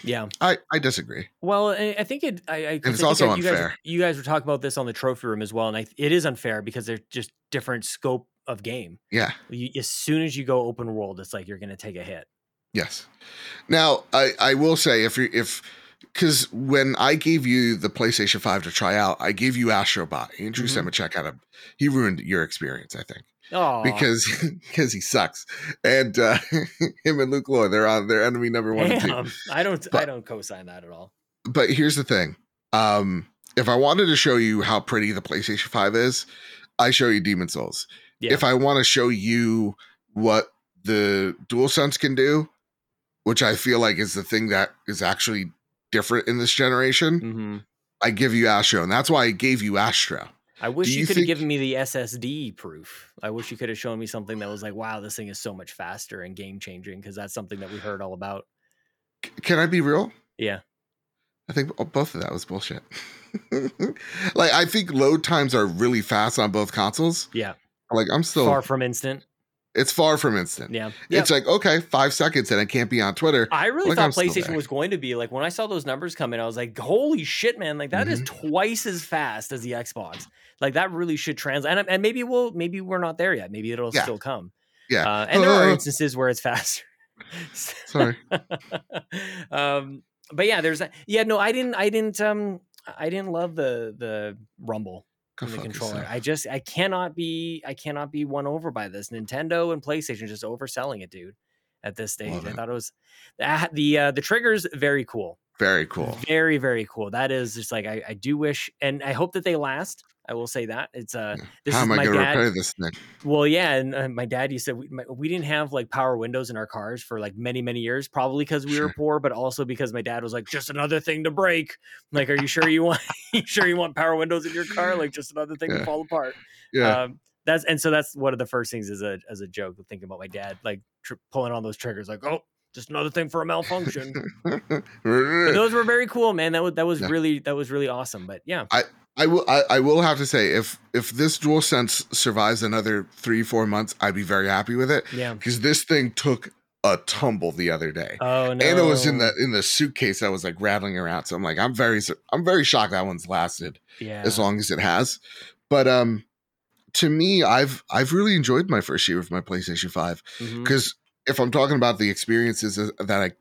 Yeah.
I, I disagree.
Well, I, I think it. I, I
it's
I think
also
I- you guys,
unfair.
you guys were talking about this on the trophy room as well, and I, it is unfair because they're just different scope of game.
Yeah.
You, as soon as you go open world, it's like you're going to take a hit.
Yes. Now, I, I will say if you if because when I gave you the PlayStation 5 to try out, I gave you Astrobot. Andrew
Mhm.
Semichek had a he ruined your experience, I think.
Oh,
Because because he sucks. And uh him and Luke Lloyd, they're on their enemy number one
damn, I don't. I don't co-sign that at all.
but here's the thing. Um, if I wanted to show you how pretty the PlayStation 5 is, I show you Demon's Souls.
Yeah.
If I want to show you what the dual sense can do, which I feel like is the thing that is actually different in this generation,
hmm
I give you Astro. And that's why I gave you Astro.
I wish you,
you
could have given me the SSD proof. I wish you could have shown me something that was like, wow, this thing is so much faster and game changing because that's something that we heard all about.
Can I be real?
Yeah.
I think both of that was bullshit. like I think load times are really fast on both consoles.
Yeah.
Like I'm still
Far from instant.
it's far from instant.
Yeah.
It's like, okay, five seconds and I can't be on Twitter.
I really
Like,
thought
I'm
PlayStation was going to be like when I saw those numbers come in, I was like, "Holy shit, man! Like that is
Mm-hmm.
twice as fast as the Xbox. Like that really should translate." And, and maybe we'll, maybe we're not there yet. Maybe it'll
Yeah.
still come.
Yeah.
Uh, and there are
Uh,
instances where it's faster.
Sorry.
um, but yeah, there's a, yeah. No, I didn't. I didn't. Um, I didn't love the the rumble
Go
in the controller.
yourself.
I just I cannot be I cannot be won over by this. Nintendo and PlayStation just overselling it, dude. At this stage, I thought it was the the uh, the triggers very cool,
Very cool.
very very cool. That is just like I, I do wish, and I hope that they last. I will say that it's uh this
How
is
am I
my
going to
dad.
repair this thing?
Well, yeah, and uh, my dad used to. We, my, we didn't have like power windows in our cars for like many, many years. Probably because we were poor, but also because my dad was like, "Just another thing to break." Like, are you sure you want? you sure you want power windows in your car? Like, just another thing
Yeah.
to fall apart.
Yeah.
Um, that's and so that's one of the first things as a as a joke thinking about my dad like tr- pulling on those triggers, like, "Oh, just another thing for a malfunction." Those were very cool, man. That was that was
Yeah.
really that was really awesome. But yeah,
I will. I, I will have to say, if if this dual sense survives another three four months, I'd be very happy with it.
Yeah.
because this thing took a tumble the other day,
Oh no.
and it was in the in the suitcase that was like rattling around. So I'm like, I'm very I'm very shocked that one's lasted
yeah.
as long as it has. But um, to me, I've I've really enjoyed my first year of my PlayStation Five because if I'm talking about the experiences that I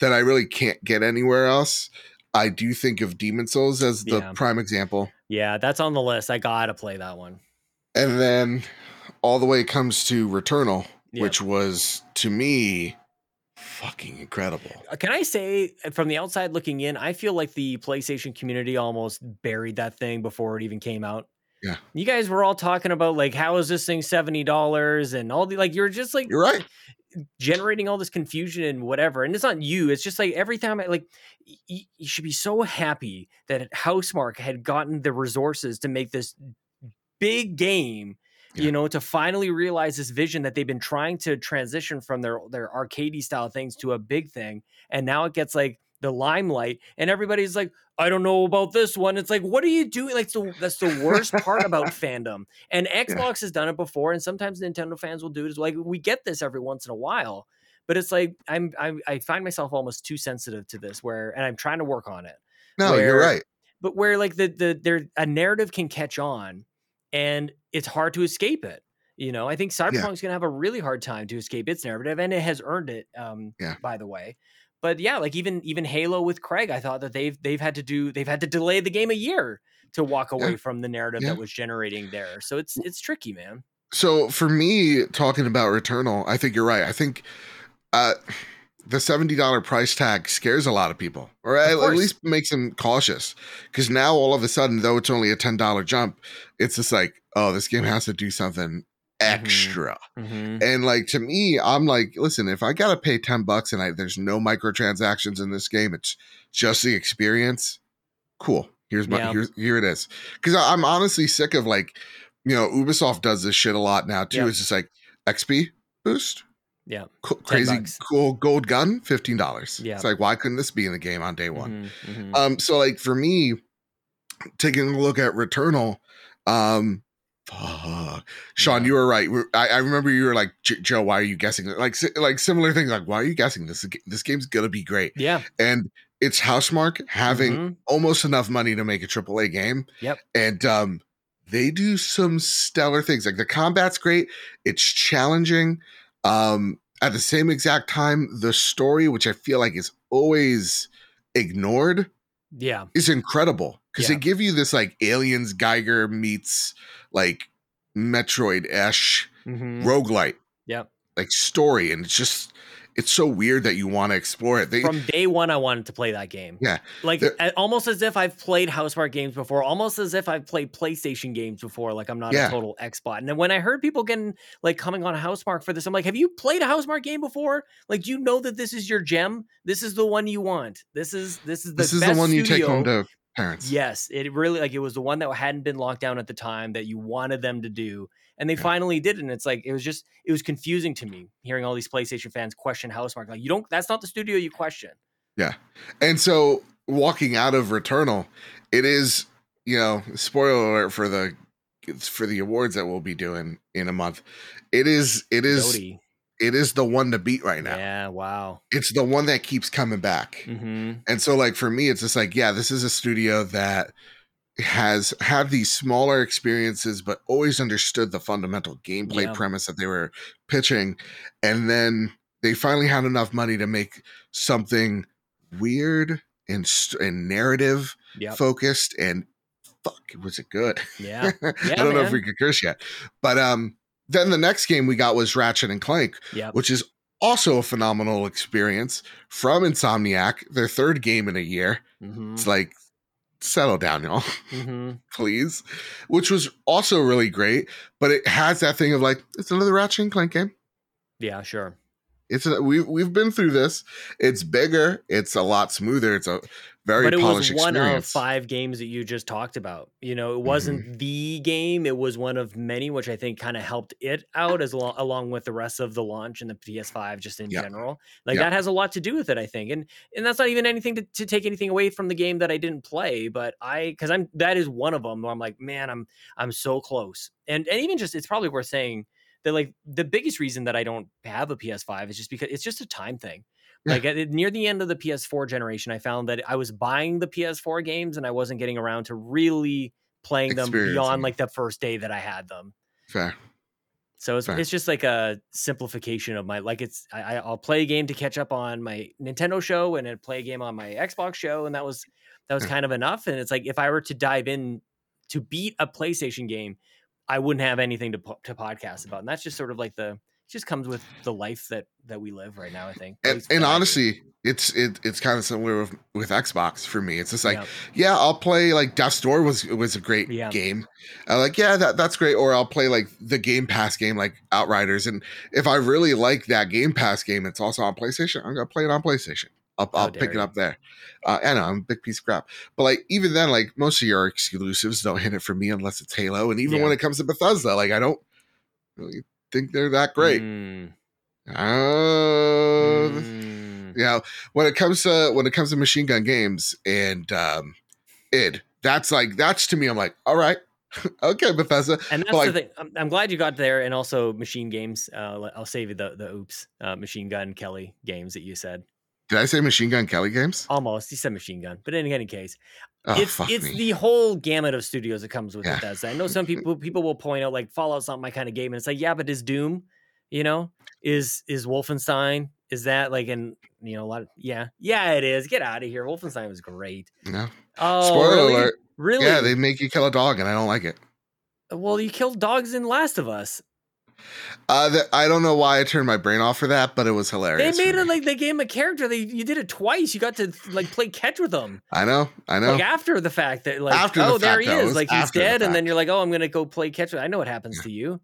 that I really can't get anywhere else, I do think of Demon's Souls as the
Yeah.
prime example.
Yeah, that's on the list. I gotta play that one.
And then all the way comes to Returnal,
Yeah.
which was to me fucking incredible.
Uh, Can I say, uh, from the outside looking in, I feel like the PlayStation community almost buried that thing before it even came out.
Yeah.
You guys were all talking about like, how is this thing seventy dollars and all the like. You're just like
You're right.
generating all this confusion and whatever. And it's not you. It's just like every time I like, y- y- you should be so happy that Housemarque had gotten the resources to make this big game.
Yeah.
You know, to finally realize this vision that they've been trying to transition from their their arcadey style things to a big thing, and now it gets like the limelight, and everybody's like, "I don't know about this one." It's like, what are you doing? Like, so that's the worst part about fandom. And Xbox has done it before, and sometimes Nintendo fans will do it as. Like, we get this every once in a while, but it's like I'm, I'm I find myself almost too sensitive to this, where and I'm trying to work on it
No, you're right.
but where like the the there a narrative can catch on and it's hard to escape it you know i think cyberpunk's gonna have a really hard time to escape its narrative and it has earned it um
Yeah.
by the way but yeah like even even halo with craig i thought that they've they've had to do they've had to delay the game a year to walk away from the narrative
Yeah.
that was generating there so it's it's tricky man
So for me, talking about Returnal, I think you're right. I think uh, the seventy dollar price tag scares a lot of people, or at, at
course.
least makes them cautious. Because now all of a sudden, though it's only a ten dollar jump, it's just like, oh, this game has to do something extra.
mm-hmm.
And like to me, I'm like, listen, if I gotta pay ten bucks and I, there's no microtransactions in this game, it's just the experience. Cool. Here's my
Yeah.
here's here it is. Because I'm honestly sick of like, you know, Ubisoft does this shit a lot now too.
Yeah.
It's just like XP boost.
Yeah.
Co- crazy
bucks.
cool gold gun, fifteen dollars.
Yeah.
It's like why couldn't this be in the game on day one?
Mhm, mhm.
Um, so like for me, taking a look at Returnal, um, fuck. Sean, you were right. I, I remember you were like, Joe, why are you guessing? Like, like similar things. Like, why are you guessing this? This game's gonna be great,
yeah
and it's Housemarque having
Mhm.
almost enough money to make a AAA game.
Yep.
and um, they do some stellar things. Like the combat's great. It's challenging. Um, at the same exact time, the story, which I feel like is always ignored,
yeah
is incredible because
Yeah.
they give you this like aliens Geiger meets like Metroid esh
Mhm.
roguelite
Yep.
like story, and it's just it's so weird that you want to explore it. They
from day one i wanted to play that game
Yeah.
like almost as if i've played housemarque games before almost as if i've played playstation games before like i'm not
Yeah.
a total xbot and then when i heard people getting like coming on housemarque for this i'm like have you played a housemarque game before like do you know that this is your gem this is the one you want this is this is the
this is the one you take home to parents.
Yes, it really like it was the one that hadn't been locked down at the time that you wanted them to do, and they
Yeah.
finally did. it. And it's like it was just it was confusing to me hearing all these PlayStation fans question Housemarque. Like you don't, that's not the studio you question.
Yeah, and so walking out of Returnal, it is, you know, spoiler alert for the for the awards that we'll be doing in a month. It is it is
Dodie.
it is the one to beat right now.
Yeah. Wow.
It's the one that keeps coming back.
hmm
And so like for me it's just like yeah, this is a studio that has had these smaller experiences but always understood the fundamental gameplay
Yeah.
premise that they were pitching and then they finally had enough money to make something weird and and narrative
Yep.
focused and fuck was it good
Yeah.
i don't know if we could curse yet but um then the next game we got was ratchet and clank
Yep.
which is also a phenomenal experience from insomniac their third game in a year
hmm
it's like settle down y'all
hmm
please which was also really great but it has that thing of like it's another ratchet and clank game
Yeah. Sure.
It's a, we we've been through this. It's bigger. It's a lot smoother. It's a very
but it was one of five games that you just talked about. You know, it
Mm-hmm.
wasn't the game; it was one of many, which I think kind of helped it out as lo- along with the rest of the launch and the PS5 just in
Yeah.
general. Like
Yeah.
that has a lot to do with it, I think. And and that's not even anything to, to take anything away from the game that I didn't play, but I because I'm that is one of them where I'm like, man, I'm I'm so close. And and even just it's probably worth saying that like the biggest reason that I don't have a PS5 is just because it's just a time thing. Like at, near the end of the PS4 generation, I found that I was buying the PS4 games and I wasn't getting around to really playing them beyond like the first day that I had them.
Fair.
So it's,
Fair.
it's just like a simplification of my like it's I, I'll play a game to catch up on my Nintendo show and then play a game on my Xbox show and that was that was
Yeah.
kind of enough. And it's like if I were to dive in to beat a PlayStation game, I wouldn't have anything to to podcast about. And that's just sort of like the just comes with the life that that we live right now. I think.
And, and honestly, it's it, it's kind of similar with, with Xbox for me. It's just like,
Yeah.
yeah, I'll play like Death's Door was was a great
Yeah.
game. Uh, like, yeah, that that's great. Or I'll play like the Game Pass game, like Outriders. And if I really like that Game Pass game, it's also on PlayStation. I'm gonna play it on PlayStation. I'll, I'll pick
dare
it up there. Uh, I know I'm a big piece of crap, but like even then, like most of your exclusives don't hit it for me unless it's Halo. And even
Yeah.
when it comes to Bethesda, like I don't really think they're that great.
Mm,
Oh,
mm.
you know when it comes to when it comes to machine gun games and um id that's like that's to me i'm like all right okay bethesda
And that's
But,
the
like-
thing. I'm, I'm glad you got there, and also MachineGames. Uh, I'll save you the the oops uh, machine gun Kelly games that you said.
did i say machine gun kelly games
Almost, you said machine gun, but in any case,
oh
it's it's
me
the whole gamut of studios that comes with
Yeah.
Bethesda. I know some people people will point out like Fallout's not my kind of game, and it's like yeah, but is Doom, you know, is is Wolfenstein, is that like an you know a lot of yeah yeah it is. Get out of here. Wolfenstein was great.
no
Oh,
spoiler
really?
alert
Really?
yeah they make you kill a dog and i don't like it
well, you killed dogs in Last of Us.
Uh the, i don't know why i turned my brain off for that but it was hilarious.
They
made
it like they gave him a character. They you did it twice. You got to like play catch with him.
i know i know
Like after the fact that like
After the
oh there
fact,
he
though.
Is. Like he's
after the
dead, and then you're like, oh, I'm gonna go play catch with I know what happens
Yeah.
to you.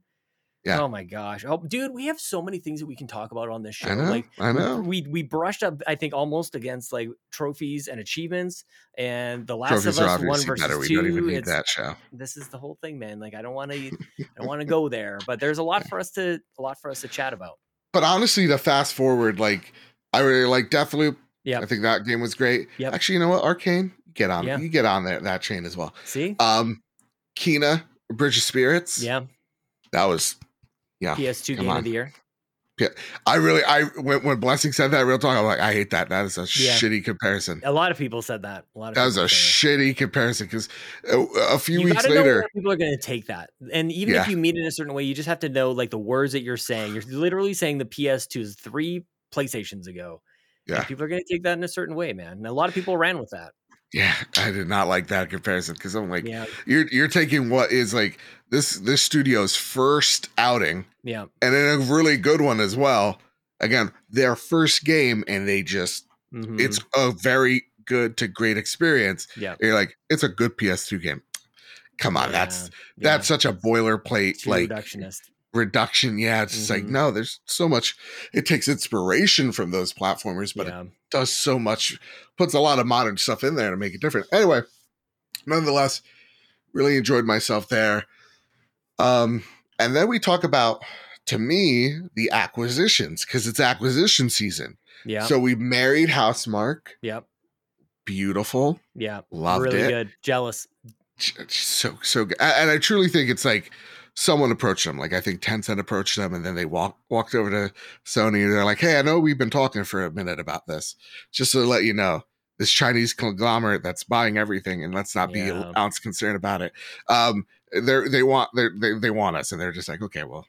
Yeah.
Oh my gosh. Oh dude, we have so many things that we can talk about on this show.
i know
Like
i know
we we brushed up, I think, almost against like trophies and achievements. And the Last
trophies
of Us one versus
better we
two.
don't even need
it's-
that show
This is the whole thing, man. Like I don't want to, I don't want to go there. But there's a lot for us to, a lot for us to chat about.
but honestly to fast forward like i really like deathloop
Yeah.
i think that game was great
Yep.
actually you know what arcane get on
Yeah.
you get on that that train as well
See?
Um, Kena, Bridge of Spirits.
Yeah.
that was. Yeah,
PS2
come
game
on.
of the year.
Yeah, I really, I when, when Blessing said that real talk, I'm like, I hate that. That is a
Yeah.
shitty comparison.
A lot of people said that. A lot of
That was a shitty comparison because a, uh, a few
You
weeks later,
people are going to take that, and even if you mean it in a certain way, you just have to know like the words that you're saying. You're literally saying the PS2 is three PlayStations ago.
Yeah.
people are going to take that in a certain way, man. And a lot of people ran with that.
Yeah, I did not like that comparison because I'm like,
Yeah,
you're you're taking what is like this this studio's first outing
yeah,
and then a really good one as well. Again, their first game, and they just
mhm,
it's a very good to great experience.
yeah.
You're like, it's a good PS2 game. Come on, that's
yeah,
that's such a boilerplate
too
like
reductionist.
reduction. Yeah, it's just like no, there's so much. It takes inspiration from those platformers, but
yeah,
it does so much, puts a lot of modern stuff in there to make it different. Anyway, nonetheless, really enjoyed myself there. Um, and then we talk about, to me, the acquisitions because it's acquisition season.
yeah,
So we married Housemarque.
yep,
Beautiful,
yeah.
loved
really
it.
good. Jealous.
so so good. And I truly think it's like someone approached them. Like I think Tencent approached them, and then they walked walked over to Sony. And they're like, "Hey, I know we've been talking for a minute about this. Just to let you know, this Chinese conglomerate that's buying everything, and let's not be
Yeah.
an ounce concerned about it. Um, they they want they they want us, and they're just like, okay, well,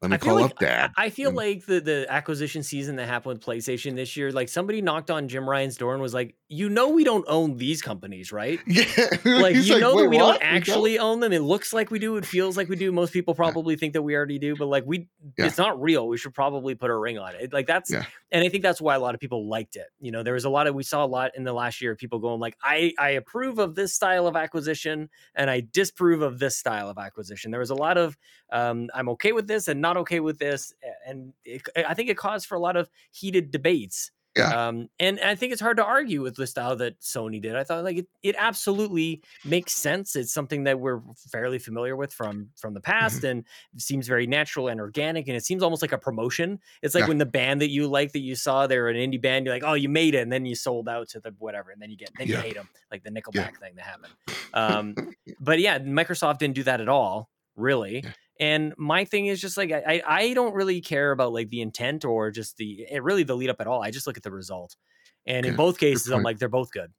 let me call
like
up Dad.
I feel
and-
like the the acquisition season that happened with PlayStation this year, like somebody knocked on Jim Ryan's door and was like, you know we don't own these companies, right?
Yeah,
Like
He's
you know that we
what?
don't
We don't?"
actually own them. It looks like we do. It feels like we do. Most people probably think that we already do, but like we,
Yeah.
it's not real. We should probably put a ring on it. Like that's,
Yeah.
and I think that's why a lot of people liked it. You know, there was a lot of we saw a lot in the last year of people going like, I I approve of this style of acquisition and I disapprove of this style of acquisition. There was a lot of um, I'm okay with this and not okay with this, and it, I think it caused for a lot of heated debates.
Yeah.
Um, and I think it's hard to argue with the style that Sony did. I thought like it, it absolutely makes sense. It's something that we're fairly familiar with from from the
Mm-hmm.
past, and it seems very natural and organic. And it seems almost like a promotion. It's like
Yeah.
when the band that you like that you saw they're an indie band, you're like, oh, you made it, and then you sold out to the whatever, and then you get then you hate them, like the Nickelback thing that happened. Um, but yeah, Microsoft didn't do that at all, really. And my thing is just like I, I don't really care about like the intent or just the it really the lead up at all. I just look at the result. And in both cases, I'm like they're both good.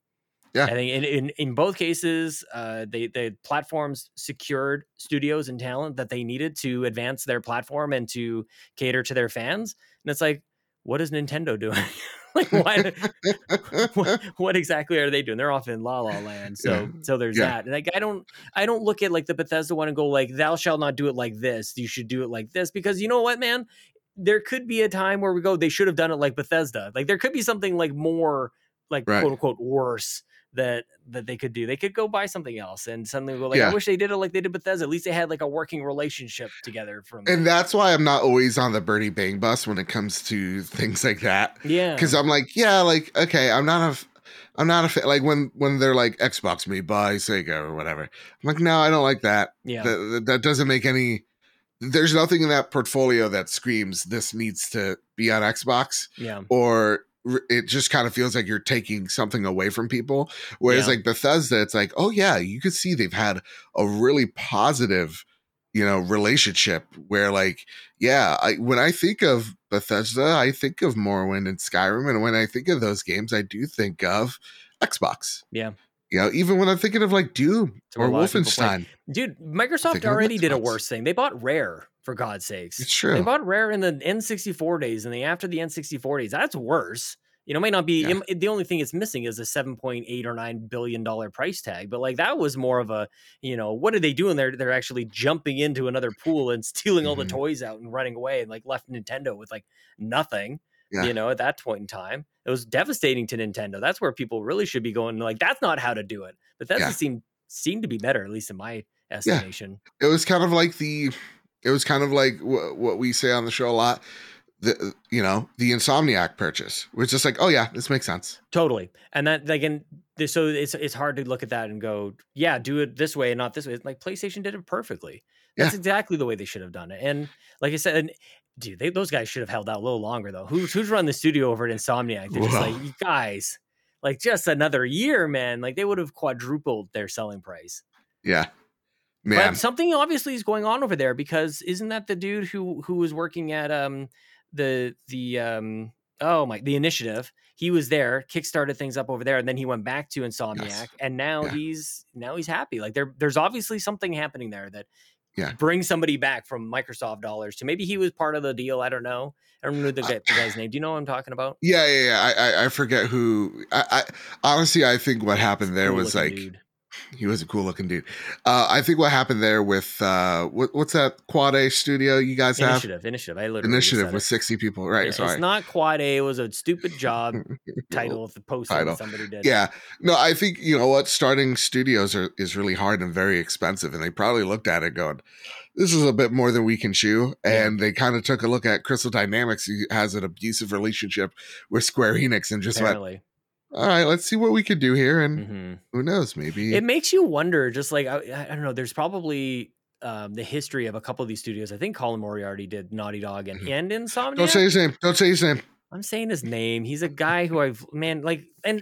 Yeah.
I think in, in, in both cases, uh, they the platforms secured studios and talent that they needed to advance their platform and to cater to their fans. And it's like, what is Nintendo doing? like, why? what, what exactly are they doing? They're off in La La Land. So
Yeah.
so there's
Yeah.
that. And like I don't I don't look at like the Bethesda one and go like, thou shalt not do it like this. You should do it like this because you know what, man. There could be a time where we go. They should have done it like Bethesda. Like there could be something like more like
Right.
quote unquote worse that that they could do. They could go buy something else and suddenly go like,
Yeah.
I wish they did it like they did Bethesda. At least they had like a working relationship together from
and that's why I'm not always on the Bernie Bang bus when it comes to things like that.
yeah.
Because I'm like, yeah, like okay, I'm not a, f- I'm not a fan. Like when when they're like Xbox me buy Sega or whatever. I'm like, no, I don't like that.
yeah.
That that- doesn't make any. There's nothing in that portfolio that screams this needs to be on Xbox.
yeah.
or it just kind of feels like you're taking something away from people. Whereas
Yeah.
like Bethesda, it's like, oh yeah, you could see they've had a really positive, you know, relationship where like, yeah, I when I think of Bethesda, I think of Morrowind and Skyrim, and when I think of those games, I do think of Xbox.
Yeah.
You know, even when I'm thinking of like Doom or
a lot of people play.
Wolfenstein,
Dude, Microsoft already did a worse thing. They bought Rare for God's sakes.
it's
They
true.
bought Rare in the N64 days and the after the N64 days. That's worse. You know, it might not be
Yeah.
it- the only thing it's missing is a 7.8 or 9 billion dollar price tag. But like that was more of a, you know, what are they doing? They're they're actually jumping into another pool and stealing all the
Mhm.
toys out and running away and like left Nintendo with like nothing.
Yeah.
You know, at that point in time. It was devastating to Nintendo. That's where people really should be going. Like, that's not how to do it. But that
Yeah.
seemed seemed to be better, at least in my estimation.
it was kind of like the it was kind of like wh- what we say on the show a lot the you know the insomniac purchase which is like oh yeah this makes sense
Totally. And that like and so it's it's hard to look at that and go, yeah, do it this way and not this way. Like PlayStation did it perfectly. That's
Yeah.
exactly the way they should have done it. And like I said, and, dude, they, those guys should have held out a little longer though. Who's who's run the studio over at Insomniac? They're just like, you guys, like just another year, man. Like they would have quadrupled their selling price.
yeah man
But something obviously is going on over there because isn't that the dude who who was working at um the the um oh my the initiative? He was there, kickstarted things up over there, and then he went back to Insomniac,
Yes.
and now
Yeah.
he's now he's happy. Like there there's obviously something happening there that
Yeah.
brings somebody back from Microsoft dollars to maybe he was part of the deal. I don't know. I don't know the, guy, the guy's name. Do you know what I'm talking about?
yeah yeah yeah I, I i forget who i i honestly i think what happened there was like
dude.
He was a cool looking dude uh i think what happened there with uh what, what's that quad a studio you guys have
initiative. Initiative. I literally
initiative with
it.
60 people right
Yeah,
sorry
It's not Quad A. It was a stupid job title of the post somebody did.
Yeah. No, I think you know what starting studios are is really hard and very expensive, and they probably looked at it going, "This is a bit more than we can chew."
Yeah.
And they kind of took a look at Crystal Dynamics, who has an abusive relationship with Square Enix, and just went,
apparently.
"All right, let's see what we could do here." And
hmm
who knows, maybe
It makes you wonder, just like I, I don't know. There's probably um, the history of a couple of these studios. I think Colin Moriarty did Naughty Dog and,
Mhm.
and Insomniac.
don't say his name. Don't say his name.
I'm saying his name. He's a guy who I've man like and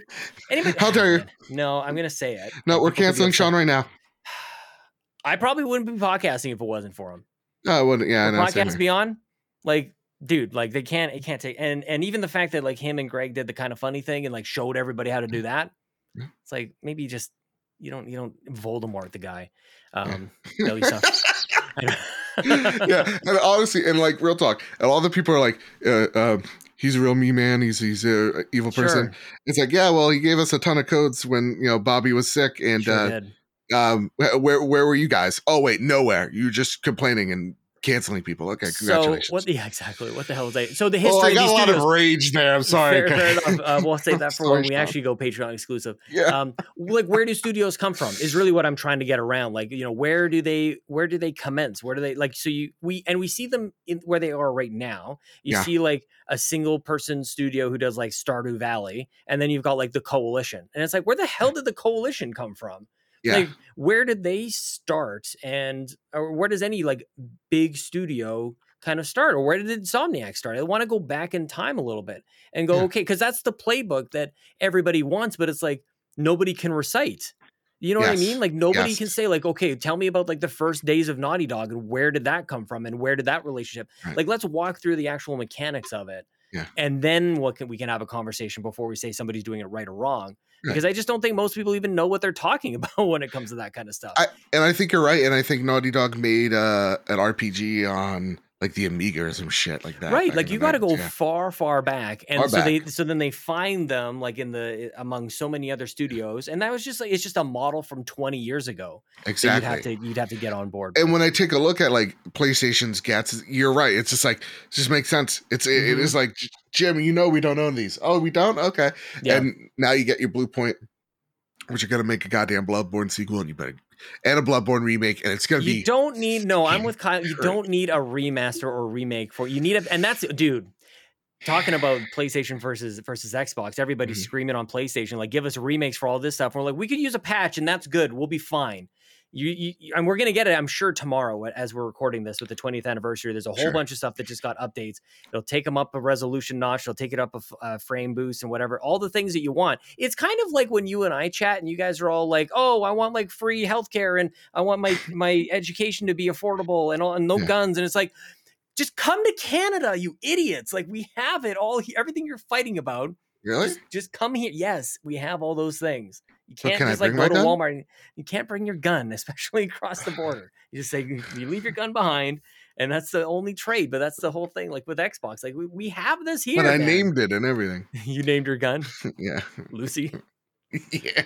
anybody.
How dare you.
No, I'm gonna say it.
No, we're
people could be
canceling. Sean right now.
I probably wouldn't be podcasting if it wasn't for him.
Oh, I wouldn't. Yeah, I know.
podcast
here.
beyond, like, dude, like they can't, it can't take, and and even the fact that like him and Greg did the kind of funny thing and like showed everybody how to do that. It's like maybe just you don't you don't Voldemort the guy. Um, at least not- I don't-
yeah, and honestly, and like real talk, and all the people are like, uh, um, he's a real me man. He's he's a, a evil person.
Sure.
It's like, yeah, well, he gave us a ton of codes when you know Bobby was sick, and
Sure
uh,
did.
um, where where were you guys? Oh wait, nowhere. You were just complaining and canceling people. Okay, congratulations.
So what? Yeah, exactly. What the hell is that? So the history.
oh, I got
of
a lot
studios.
of rage there. I'm sorry.
Fair, fair enough. Uh, we'll save that for when we actually go Patreon exclusive.
Yeah.
Um, like where do studios come from is really what I'm trying to get around. Like you know where do they where do they commence? Where do they like so you we and we see them in where they are right now. You
Yeah.
see like a single person studio who does like Stardew Valley, and then you've got like the Coalition, and it's like where the hell did the Coalition come from?
Yeah.
Like where did they start, and or where does any like big studio kind of start, or where did Insomniac start? I want to go back in time a little bit and go
Yeah.
okay, because that's the playbook that everybody wants, but it's like nobody can recite. You know what I mean? Like nobody can say like, okay, tell me about like the first days of Naughty Dog and where did that come from and where did that relationship?
Right.
Like let's walk through the actual mechanics of it.
Yeah.
And then what can we can have a conversation before we say somebody's doing it right or wrong.
Right.
Because I just don't think most people even know what they're talking about when it comes to that kind of stuff.
I, and I think you're right. And I think Naughty Dog made uh, an RPG on like the Amiga or some shit like that.
right like you got to go
yeah.
far far back and
Far
so they so then they find them like in the among so many other studios and that was just like it's just a model from 20 years ago
exactly.
you'd have to you'd have to get on board
and when I take a look at like PlayStation's gets, you're right. It's just like it just makes sense. It's it, it is mm-hmm. like Jim, you know we don't own these. Oh, we don't. Okay.
yeah
And now you get your Bluepoint, which you're gonna make a goddamn Bloodborne sequel, and you better and a Bloodborne remake, and it's gonna
you
be You
don't need no i'm with kyle you don't need a remaster or remake for you need a and that's dude talking about PlayStation versus versus Xbox, everybody's
Mhm.
screaming on PlayStation like, "Give us remakes for all this stuff." we're like, "We could use a patch, and that's good. We'll be fine." You, you and we're gonna get it, I'm sure, tomorrow as we're recording this with the 20th anniversary. There's a whole
Sure.
bunch of stuff that just got updates. It'll take them up a resolution notch. It'll take it up a, f- a frame boost and whatever. All the things that you want. It's kind of like when you and I chat, and you guys are all like, "Oh, I want like free healthcare, and I want my my education to be affordable, and all, and no
Yeah.
guns." And it's like, just come to Canada, you idiots! Like we have it all. Here. Everything you're fighting about,
really.
just, just come here. Yes, we have all those things. You can't
can
just like go to
gun?
Walmart. And, you can't bring your gun, especially across the border. You just say you leave your gun behind, and that's the only trade. But that's the whole thing. Like with Xbox, like we, we have this here.
But I
man.
named it and everything.
you named your gun
yeah.
Lucy.
yeah.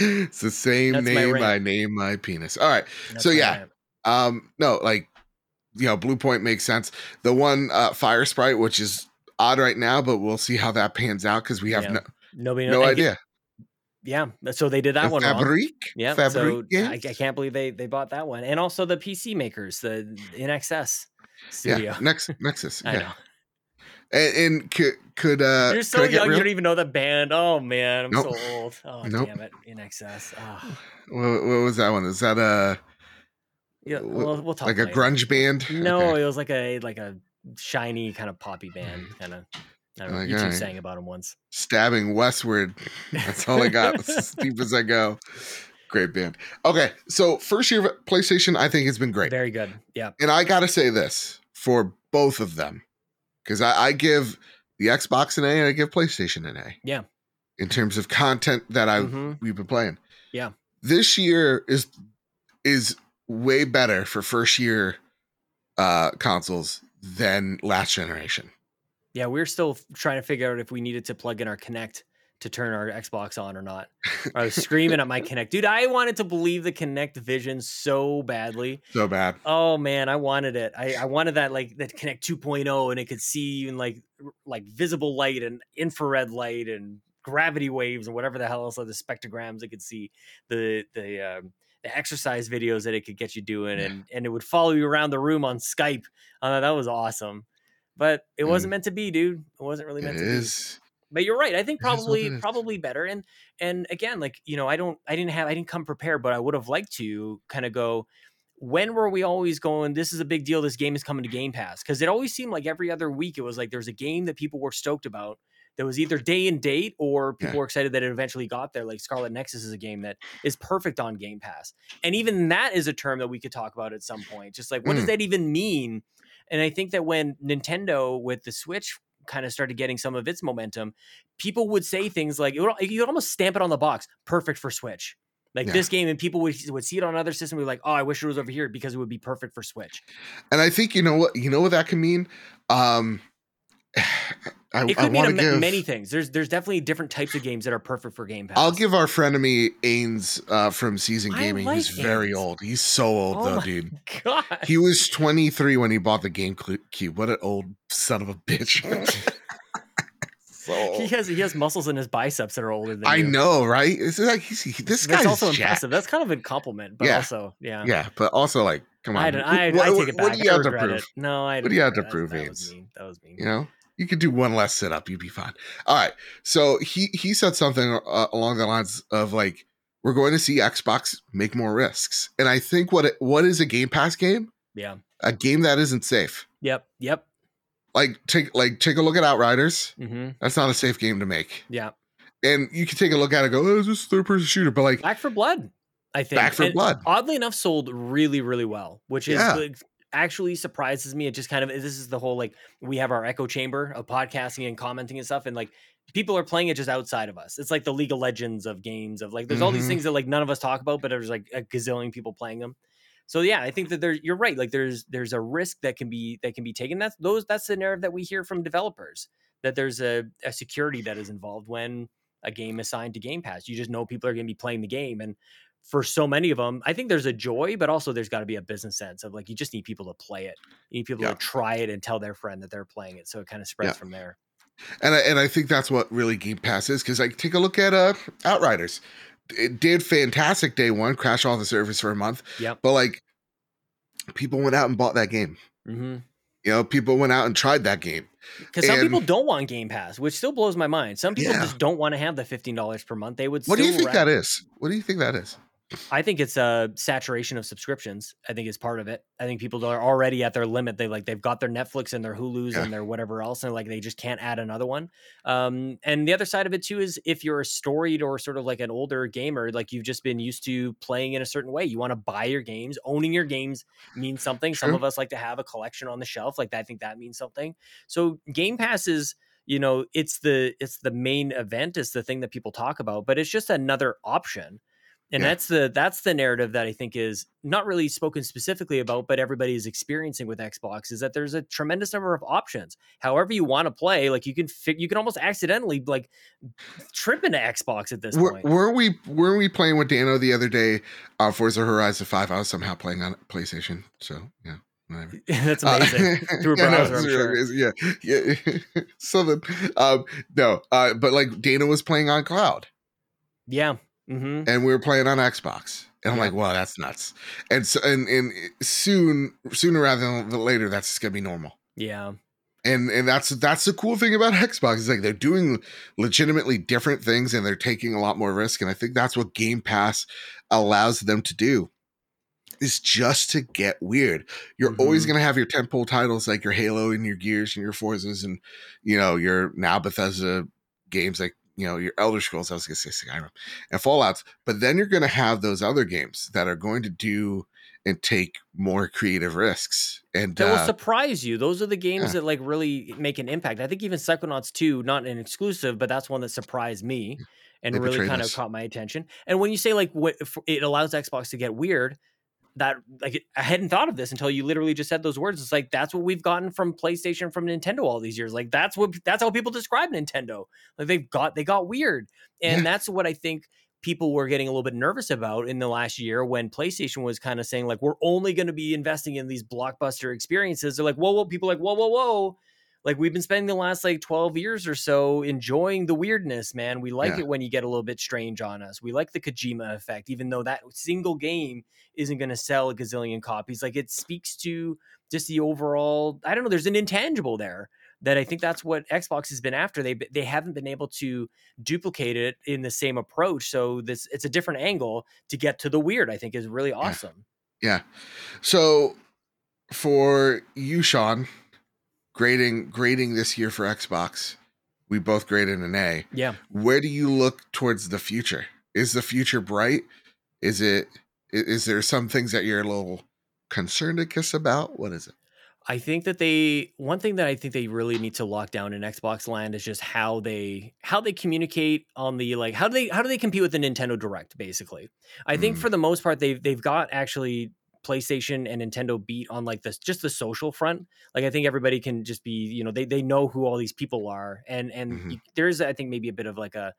it's the same
That's
name. I name my penis. All right.
That's
So, yeah. Um, no, like you know, Bluepoint makes sense. The one uh Firesprite, which is odd right now, but we'll see how that pans out because we have
Yeah.
no,
nobody
no idea.
Yeah, so they did that
The
one wrong.
Fabric?
Yeah,
Fabric
so I, I can't believe they they bought that one, and also the PC makers, the Nixxes studio.
Yeah, Nex- Nexus.
I
Yeah.
know.
And, and could could uh
You're so young, you don't even know the band. Oh man, I'm
Nope.
so old. Oh
Nope.
damn it, INXS. Oh.
what, what was that one? Is that a
Yeah, we'll, we'll talk
like a grunge band?
No,
Okay.
it was like a like a shiny kind of poppy band, kind of. I don't know.
Like,
you two sang about him once.
Stabbing westward. That's all I got. It's as deep as I go. Great band. Okay, so first year of PlayStation, I think has been great.
Very good. Yeah.
and I gotta say this for both of them because I, I give the Xbox an A and I give PlayStation an A.
Yeah.
In terms of content that I
Mhm.
we've been playing.
Yeah.
This year is is way better for first year uh consoles than last generation.
Yeah, we're still trying to figure out if we needed to plug in our Kinect to turn our Xbox on or not. I was screaming at my Kinect, dude. I wanted to believe the Kinect Vision so badly.
So bad.
Oh man, I wanted it. I, I wanted that like that Kinect 2.0 and it could see in like like visible light and infrared light and gravity waves and whatever the hell else are the spectrograms it could see the the um, the exercise videos that it could get you doing and and it would follow you around the room on Skype. Uh, that was awesome. But it wasn't
Mm.
meant to be, dude. It wasn't really
It
meant to be
is.
but you're right i think
It
probably probably better and and again like you know i don't i didn't have i didn't come prepared but i would have liked to kind of go when were we always going this is a big deal this game is coming to game pass because it always seemed like every other week it was like there was a game that people were stoked about that was either day and date or people
Yeah.
were excited that it eventually got there like scarlet nexus is a game that is perfect on game pass and even that is a term that we could talk about at some point just like what does
Mm.
that even mean and i think that when nintendo with the switch kind of started getting some of its momentum people would say things like you would almost stamp it on the box perfect for switch like
Yeah.
this game and people would, would see it on another system and be like oh i wish it was over here because it would be perfect for switch
And I think you know what you know what that can mean. Um I,
it
I
could mean
want
a
give.
many things. There's there's definitely different types of games that are perfect for Game Pass.
I'll give our frenemy Ains uh, from Season Gaming,
like
who's very old. He's so old
Oh
though, dude.
God.
He was 23 when he bought the Game Clu- Cube. What an old son of a bitch. so
He has he has muscles in his biceps that are older than
I
you.
know, right? It's like he's, he, this
That's
guy's
also
jacked.
impressive. That's kind of a compliment, but
Yeah.
also yeah.
Yeah, but also like, come on.
I, I,
what,
I take it back.
what do you
I
have to prove?
it. No, I.
What do you have to prove,
That was
Ains?
mean. That was mean.
You know, you could do one less sit up, you'd be fine. All right. So he he said something uh, along the lines of like, we're going to see Xbox make more risks, and I think what it, what is a Game Pass game?
Yeah.
A game that isn't safe.
Yep. Yep.
Like take like take a look at Outriders.
hmm
That's not a safe game to make.
Yeah.
And you can take a look at it, and go, oh, it's just a third person shooter, but like
Back 4 Blood. I think.
Back for
And
Blood.
Oddly enough, sold really, really well, which is
Yeah.
Actually surprises me. It just kind of this is the whole like we have our echo chamber of podcasting and commenting and stuff, and like people are playing it just outside of us. It's like the League of Legends of games of like there's all these
Mhm.
things that like none of us talk about, but there's like a gazillion people playing them. So yeah, I think that there you're right. Like there's there's a risk that can be that can be taken. That's those that's the narrative that we hear from developers that there's a, a security that is involved when a game is signed to Game Pass. You just know people are going to be playing the game, and for so many of them, I think there's a joy, but also there's got to be a business sense of like you just need people to play it. You need people
Yeah.
to try it and tell their friend that they're playing it, so it kind of spreads
Yeah.
from there.
and I, and I think that's what really Game Pass is because like take a look at uh Outriders. It did fantastic day one, crash all the servers for a month,
Yeah,
but like people went out and bought that game.
Mm-hmm.
You know, people went out and tried that game.
Because some people don't want Game Pass, which still blows my mind. Some people
Yeah.
just don't want to have the fifteen dollars per month. They would.
What do you think that is? What do you think that is?
I think it's a saturation of subscriptions. I think is part of it. I think people are already at their limit. They like they've got their Netflix and their Hulu's
Yeah.
and their whatever else, and like they just can't add another one. Um, and the other side of it too is if you're a storied or sort of like an older gamer, like you've just been used to playing in a certain way. You want to buy your games. Owning your games means something. Some of us like to have a collection on the shelf. Like I think that means something. So Game Pass is you know it's the it's the main event it's the thing that people talk about but it's just another option and
Yeah.
that's the that's the narrative that i think is not really spoken specifically about but everybody is experiencing with xbox is that there's a tremendous number of options however you want to play like you can fi- you can almost accidentally like trip into xbox at this
Were,
point
weren't we weren't we playing with Dano the other day on Forza Horizon Five? I was somehow playing on PlayStation, so yeah.
That's
Uh,
amazing Through a
yeah, no,
browser, I'm
really
sure.
amazing. Yeah, yeah. Something. Um, no, uh, but like Dana was playing on cloud,
yeah hmm
and we were playing on Xbox, and I'm
Yeah.
like, wow, that's nuts. And so, and and soon, sooner rather than later, that's just gonna be normal.
yeah
And and that's that's the cool thing about Xbox is like they're doing legitimately different things, and they're taking a lot more risk. And I think that's what Game Pass allows them to do. Is just to get weird. You're always
Mhm.
going to have your tentpole titles like your Halo and your Gears and your Forzas and you know your now Bethesda games like you know your Elder Scrolls. I was going to say Skyrim and Fallout's, but then you're going to have those other games that are going to do and take more creative risks. And
that will
uh,
surprise you. Those are the games
yeah.
that like really make an impact. I think even Psychonauts 2, not an exclusive, but that's one that surprised me and really kind
us.
of caught my attention. And when you say like what it allows Xbox to get weird, that like I hadn't thought of this until you literally just said those words. It's like that's what we've gotten from PlayStation from Nintendo all these years. Like that's what that's how people describe Nintendo. Like they've got they got weird. And
Yeah.
that's what I think people were getting a little bit nervous about in the last year when PlayStation was kind of saying like we're only going to be investing in these blockbuster experiences. They're like, whoa, whoa, people like, whoa, whoa, whoa. Like we've been spending the last like 12 years or so enjoying the weirdness, man. We like
Yeah.
it when you get a little bit strange on us. We like the Kojima effect, even though that single game isn't going to sell a gazillion copies. Like it speaks to just the overall, I don't know, there's an intangible there that I think that's what Xbox has been after. They they haven't been able to duplicate it in the same approach. So this it's a different angle to get to the weird. I think is really awesome.
Yeah. So for you, Sean, grading grading this year for Xbox, we both graded an A.
Yeah.
Where do you look towards the future? Is the future bright? Is it is there some things that you're a little concerned I guess about? What is it?
I think that they one thing that I think they really need to lock down in Xbox land is just how they how they communicate on the like how do they how do they compete with the Nintendo Direct basically. I think
Mm.
for the most part they've they've got actually PlayStation and Nintendo beat on like this just the social front. Like I think everybody can just be, you know, they they know who all these people are, and and
Mhm.
there's I think maybe a bit of like a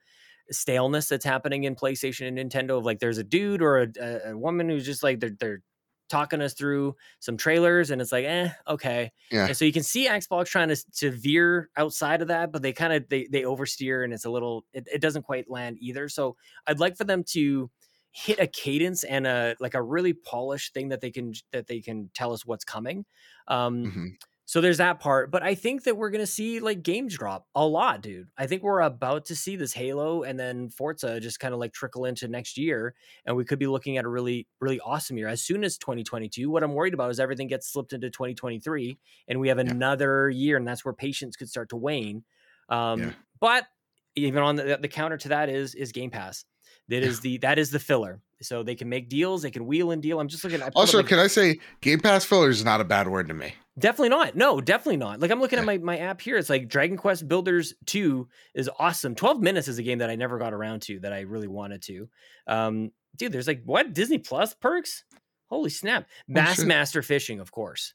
staleness that's happening in PlayStation and Nintendo of like there's a dude or a, a, a woman who's just like they're they're talking us through some trailers and it's like eh okay
Yeah.
and so you can see Xbox trying to to veer outside of that but they kind of they they oversteer and it's a little it, it doesn't quite land either so I'd like for them to hit a cadence and a like a really polished thing that they can that they can tell us what's coming um
Mhm.
so there's that part, but I think that we're gonna see like games drop a lot, dude. I think we're about to see this Halo and then Forza just kind of like trickle into next year, and we could be looking at a really, really awesome year as soon as 2022. What I'm worried about is everything gets slipped into 2023, and we have another year, and that's where patience could start to wane. Um,
Yeah.
But even on the, the counter to that is is Game Pass. That is the that is the filler. So they can make deals, they can wheel and deal. I'm just looking at I
Also, can I say Game Pass filler is not a bad word to me?
Definitely not. No, definitely not. Like I'm looking at my, my app here. It's like Dragon Quest Builders 2 is awesome. 12 minutes is a game that I never got around to that I really wanted to. Um, dude, there's like what Disney Plus perks? Holy snap. Bassmaster fishing, of course.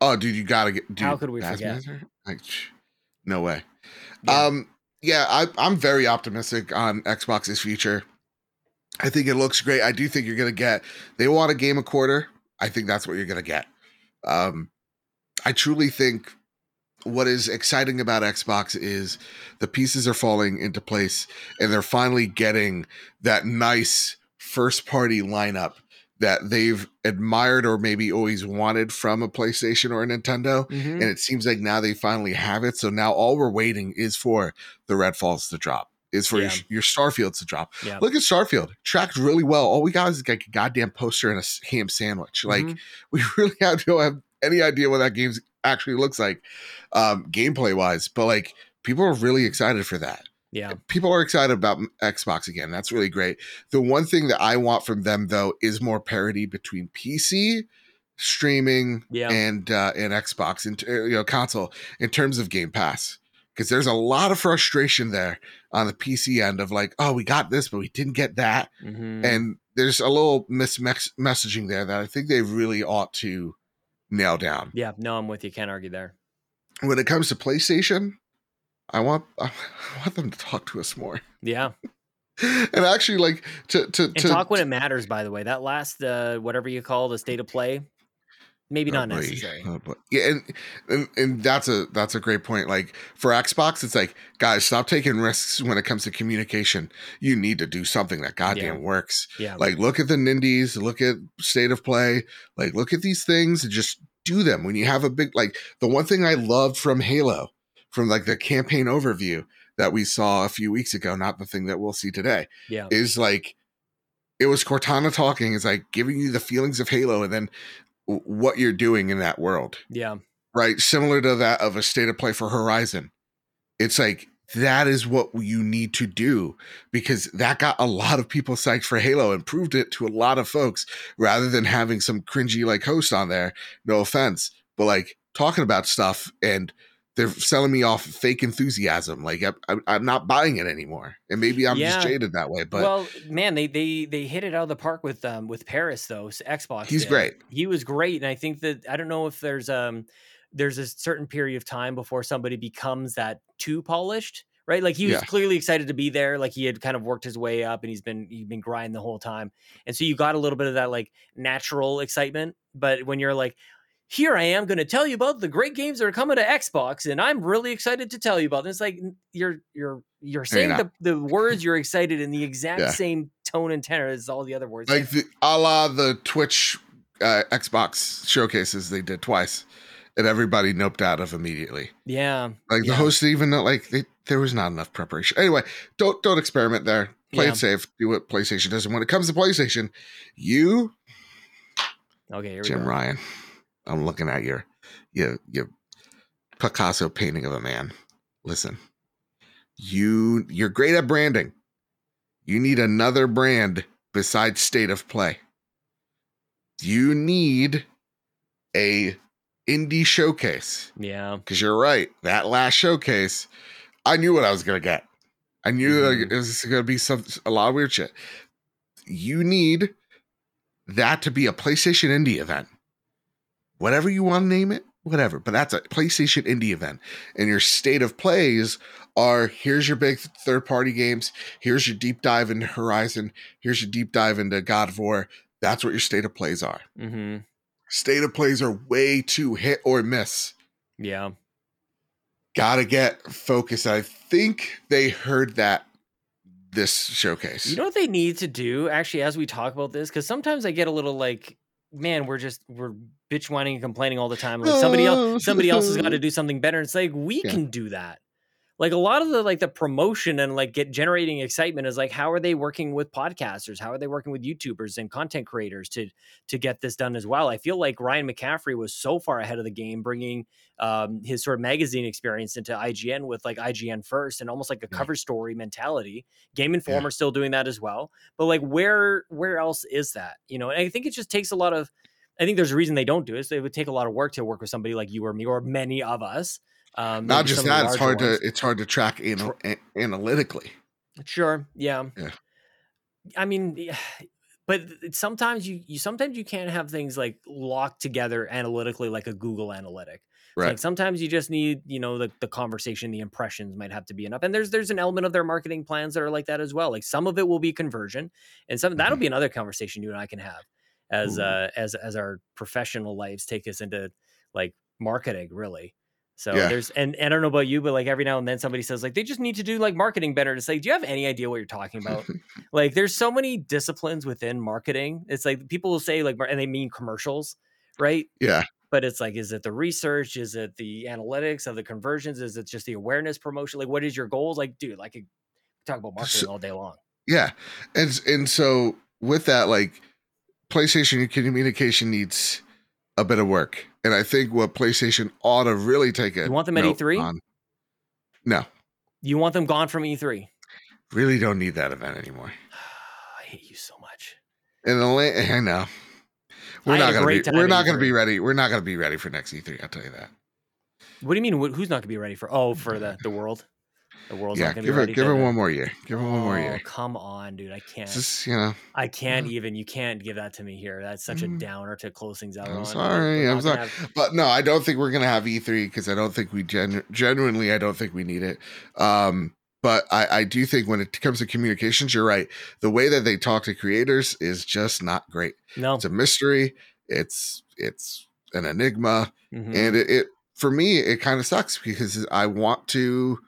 Oh, dude, you gotta get. Dude,
How could we forget?
Like, no way.
Yeah.
Um, yeah, I, I'm very optimistic on Xbox's future. I think it looks great. I do think you're gonna get. They want a game a quarter. I think that's what you're gonna get. Um, I truly think what is exciting about Xbox is the pieces are falling into place, and they're finally getting that nice first party lineup that they've admired or maybe always wanted from a PlayStation or a Nintendo
Mhm.
and it seems like now they finally have it. So now all we're waiting is for the Redfalls to drop, is for
Yeah.
your, your Starfields to drop.
Yeah.
Look at Starfield, tracked really well. All we got is like a goddamn poster and a ham sandwich. Like
Mhm.
we really have don't have any idea what that game actually looks like, um, gameplay wise. But like people are really excited for that
yeah.
people are excited about Xbox again. That's really great. The one thing that I want from them though is more parity between PC streaming
Yeah.
and uh, and Xbox and you know console in terms of Game Pass because there's a lot of frustration there on the PC end of like oh we got this but we didn't get that
Mhm.
and there's a little mismessaging messaging there that I think they really ought to nail down.
yeah, no, I'm with you. Can't argue there.
When it comes to PlayStation, I want I want them to talk to us more.
Yeah.
and actually like to to, to
talk when it matters, by the way. That last uh whatever you call the state of play, maybe not
Oh,
necessary.
Oh, yeah and, and and that's a that's a great point like for xbox it's like guys stop taking risks when it comes to communication you need to do something that goddamn
Yeah.
works
Yeah.
like look at the nindies look at state of play like look at these things and just do them when you have a big like the one thing i loved from halo from like the campaign overview that we saw a few weeks ago not the thing that we'll see today
yeah.
is like it was Cortana talking, It's like giving you the feelings of Halo and then what you're doing in that world,
Yeah.
right? Similar to that of a state of play for Horizon. It's like that is what you need to do because that got a lot of people psyched for Halo and proved it to a lot of folks rather than having some cringy like host on there. No offense, but like talking about stuff and they're selling me off fake enthusiasm. Like I, I'm not buying it anymore, and maybe I'm
Yeah.
just jaded that way. But
well, man, they they they hit it out of the park with um with Paris though. s- Xbox.
He's
did.
great.
He was great, and I think that I don't know if there's um there's a certain period of time before somebody becomes that too polished. Right, like he was
Yeah.
clearly excited to be there. Like he had kind of worked his way up, and he's been he's been grinding the whole time. And so you got a little bit of that like natural excitement. But when you're like, here I am going to tell you about the great games that are coming to Xbox, and I'm really excited to tell you about them. It's like you're you're you're saying the, the words you're excited in the exact
Yeah.
same tone and tenor as all the other words.
like the, a la the Twitch uh, Xbox showcases they did twice, and everybody noped out of immediately.
yeah,
Like the host even like they, there was not enough preparation. Anyway, don't don't experiment there. Play
Yeah.
it safe. Do what PlayStation does. And when it comes to PlayStation, you
okay, here we
Jim
go.
Ryan, I'm looking at your your your Picasso painting of a man. Listen, you you're great at branding. You need another brand besides State of Play. You need a indie showcase
Yeah,
because you're right. That last showcase, I knew what I was gonna get. I knew
Mhm.
it was gonna be some a lot of weird shit. You need that to be a PlayStation Indie event. Whatever you want to name it, whatever. But that's a PlayStation Indie event. And your state of plays are here's your big third party games, here's your deep dive into Horizon, here's your deep dive into God of War. That's what your state of plays are.
Mm-hmm.
State of plays are way too hit or miss.
Yeah.
Gotta get focused. I think they heard that this showcase.
You know what they need to do actually as we talk about this because sometimes I get a little like, man, we're just we're bitch whining and complaining all the time. Like somebody else, somebody else has got to do something better. It's like we
Yeah.
can do that. Like a lot of the like the promotion and like get generating excitement is like how are they working with podcasters? How are they working with YouTubers and content creators to to get this done as well? I feel like Ryan McCaffrey was so far ahead of the game, bringing um, his sort of magazine experience into IGN with like IGN first and almost like a
Yeah.
cover story mentality. Game Informer still doing that as well, but like where where else is that? You know, and I think it just takes a lot of. I think there's a reason they don't do it. So it would take a lot of work to work with somebody like you or me or many of us. Um,
Not just
some of the
that, it's hard
ones.
to it's hard to track anal- a- analytically.
Sure. Yeah.
Yeah.
I mean, but sometimes you, you sometimes you can't have things like locked together analytically like a Google analytic.
Right.
Like sometimes you just need, you know, the, the conversation, the impressions might have to be enough. And there's there's an element of their marketing plans that are like that as well. Like some of it will be conversion, and some that'll
Mhm.
be another conversation you and I can have as
Ooh.
uh as as our professional lives take us into like marketing, really. So
Yeah.
there's and, and I don't know about you, but like every now and then somebody says like they just need to do like marketing better. It's like, do you have any idea what you're talking about? like there's so many disciplines within marketing. It's like people will say like and they mean commercials, right?
yeah.
But it's like, is it the research? Is it the analytics of the conversions? Is it just the awareness promotion? Like, what is your goals? Like, dude, like talk about marketing
So-
all day long.
Yeah. And and so with that, like PlayStation communication needs a bit of work. And I think what PlayStation ought to really take it.
You want them at E3?
on- No,
You want them gone from E3?
really don't need that event anymore.
I hate you so much.
And the la- I know. We're
I
not gonna be we're not gonna be ready. We're not gonna be ready for next E3, I'll tell you that.
What do you mean? Who's not going to be ready for? Oh, for the the world. The world's
yeah,
not going to be
give it
ready.
give it one more year. Give it one more
Oh,
year.
Come on, dude. I can't.
Just, you know,
I can't even. You can't give that to me here. That's such a
Mm.
downer to close things out
I'm
on.
sorry, I'm sorry.
have-
But no, I don't think we're gonna have E3 because I don't think we genu- genuinely I don't think we need it. Um, but I, I do think when it comes to communications, you're right. The way that they talk to creators is just not great.
no.
It's a mystery. It's it's an enigma,
Mhm.
and it, it for me it kind of sucks because I want to.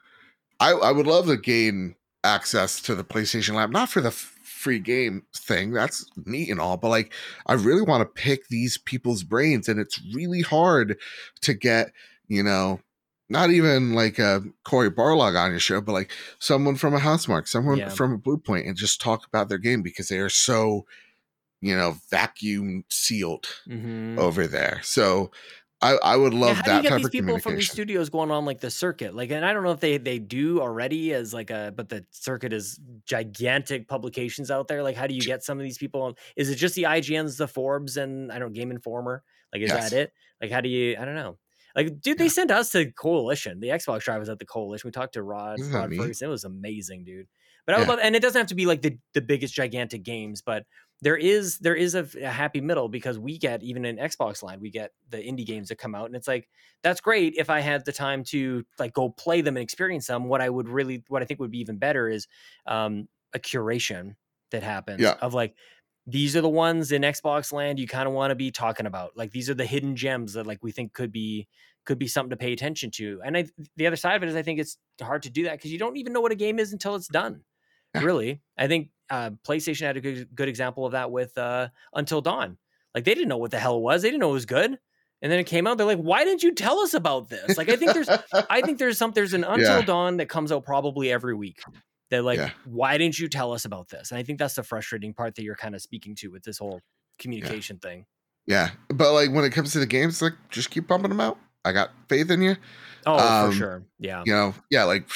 I I would love to gain access to the PlayStation Lab, not for the f- free game thing. That's neat and all, but like I really want to pick these people's brains, and it's really hard to get. You know. Not even like a Cory Barlog on your show, but like someone from a Housemarque, someone
Yeah.
from a Bluepoint, and just talk about their game because they are so, you know, vacuum sealed
Mhm.
over there. So I, I would love Yeah,
how do you get these people from these studios going on like the circuit? Like, and I don't know if they they do already as like a, but the circuit is gigantic publications out there. Like, how do you get some of these people? on- Is it just the IGNs, the Forbes, and I don't know, Game Informer? Like, is
Yes.
that it? Like, how do you? I don't know. Like, dude, they
Yeah.
sent us to Coalition. The Xbox drive was at the Coalition. We talked to Rod,
Isn't
Rod? Ferguson. It was amazing, dude. But I would
Yeah.
love, and it doesn't have to be like the the biggest gigantic games, but there is there is a, a happy middle because we get even in Xbox line we get the indie games that come out and it's like that's great if I had the time to like go play them and experience them. What I would really what I think would be even better is um, a curation that happens
Yeah.
of like these are the ones in Xbox land you kind of want to be talking about. Like these are the hidden gems that like we think could be could be something to pay attention to. And I the other side of it is I think it's hard to do that because you don't even know what a game is until it's done.
Yeah.
Really, I think uh, PlayStation had a good, good example of that with uh, Until Dawn. Like they didn't know what the hell it was. They didn't know it was good, and then it came out. They're like, "Why didn't you tell us about this?" Like I think there's, I think there's some, there's an Until
Yeah.
Dawn that comes out probably every week. That like,
Yeah.
why didn't you tell us about this? And I think that's the frustrating part that you're kind of speaking to with this whole communication thing.
yeah, but like when it comes to the games, like just keep pumping them out. I got faith in you.
Oh,
Um,
for sure. Yeah.
You know, yeah. Like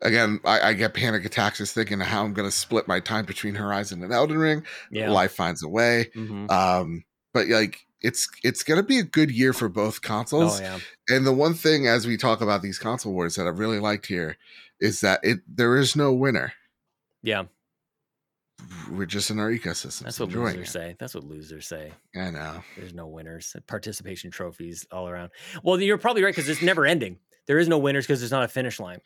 again, I, I get panic attacks just thinking of how I'm going to split my time between Horizon and Elden Ring.
Yeah.
Life finds a way.
Mhm.
Um, but like it's it's going to be a good year for both consoles.
Oh yeah.
And the one thing as we talk about these console wars that I really liked here is that it there is no winner.
Yeah.
We're just in our ecosystem.
That's what
enjoying
losers
it.
say. That's what losers say.
I know.
There's no winners. Participation trophies all around. Well, you're probably right because it's never ending. There is no winners because there's not a finish line.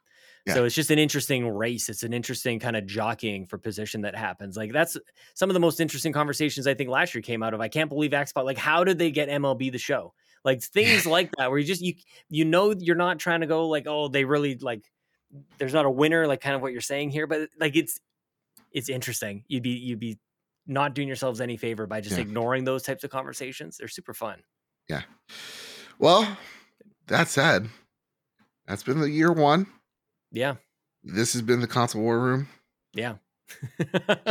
So it's just an interesting race. It's an interesting kind of jockeying for position that happens. Like that's some of the most interesting conversations I think last year came out of. I can't believe Xbox. Like, how did they get MLB the show? Like things like that, where you just you you know you're not trying to go like, oh, they really like. There's not a winner, like kind of what you're saying here, but like it's it's interesting. You'd be you'd be not doing yourselves any favor by just
Yeah.
ignoring those types of conversations. They're super fun. Yeah.
Well, that said, that's been the year one.
Yeah.
This has been the console war room.
Yeah.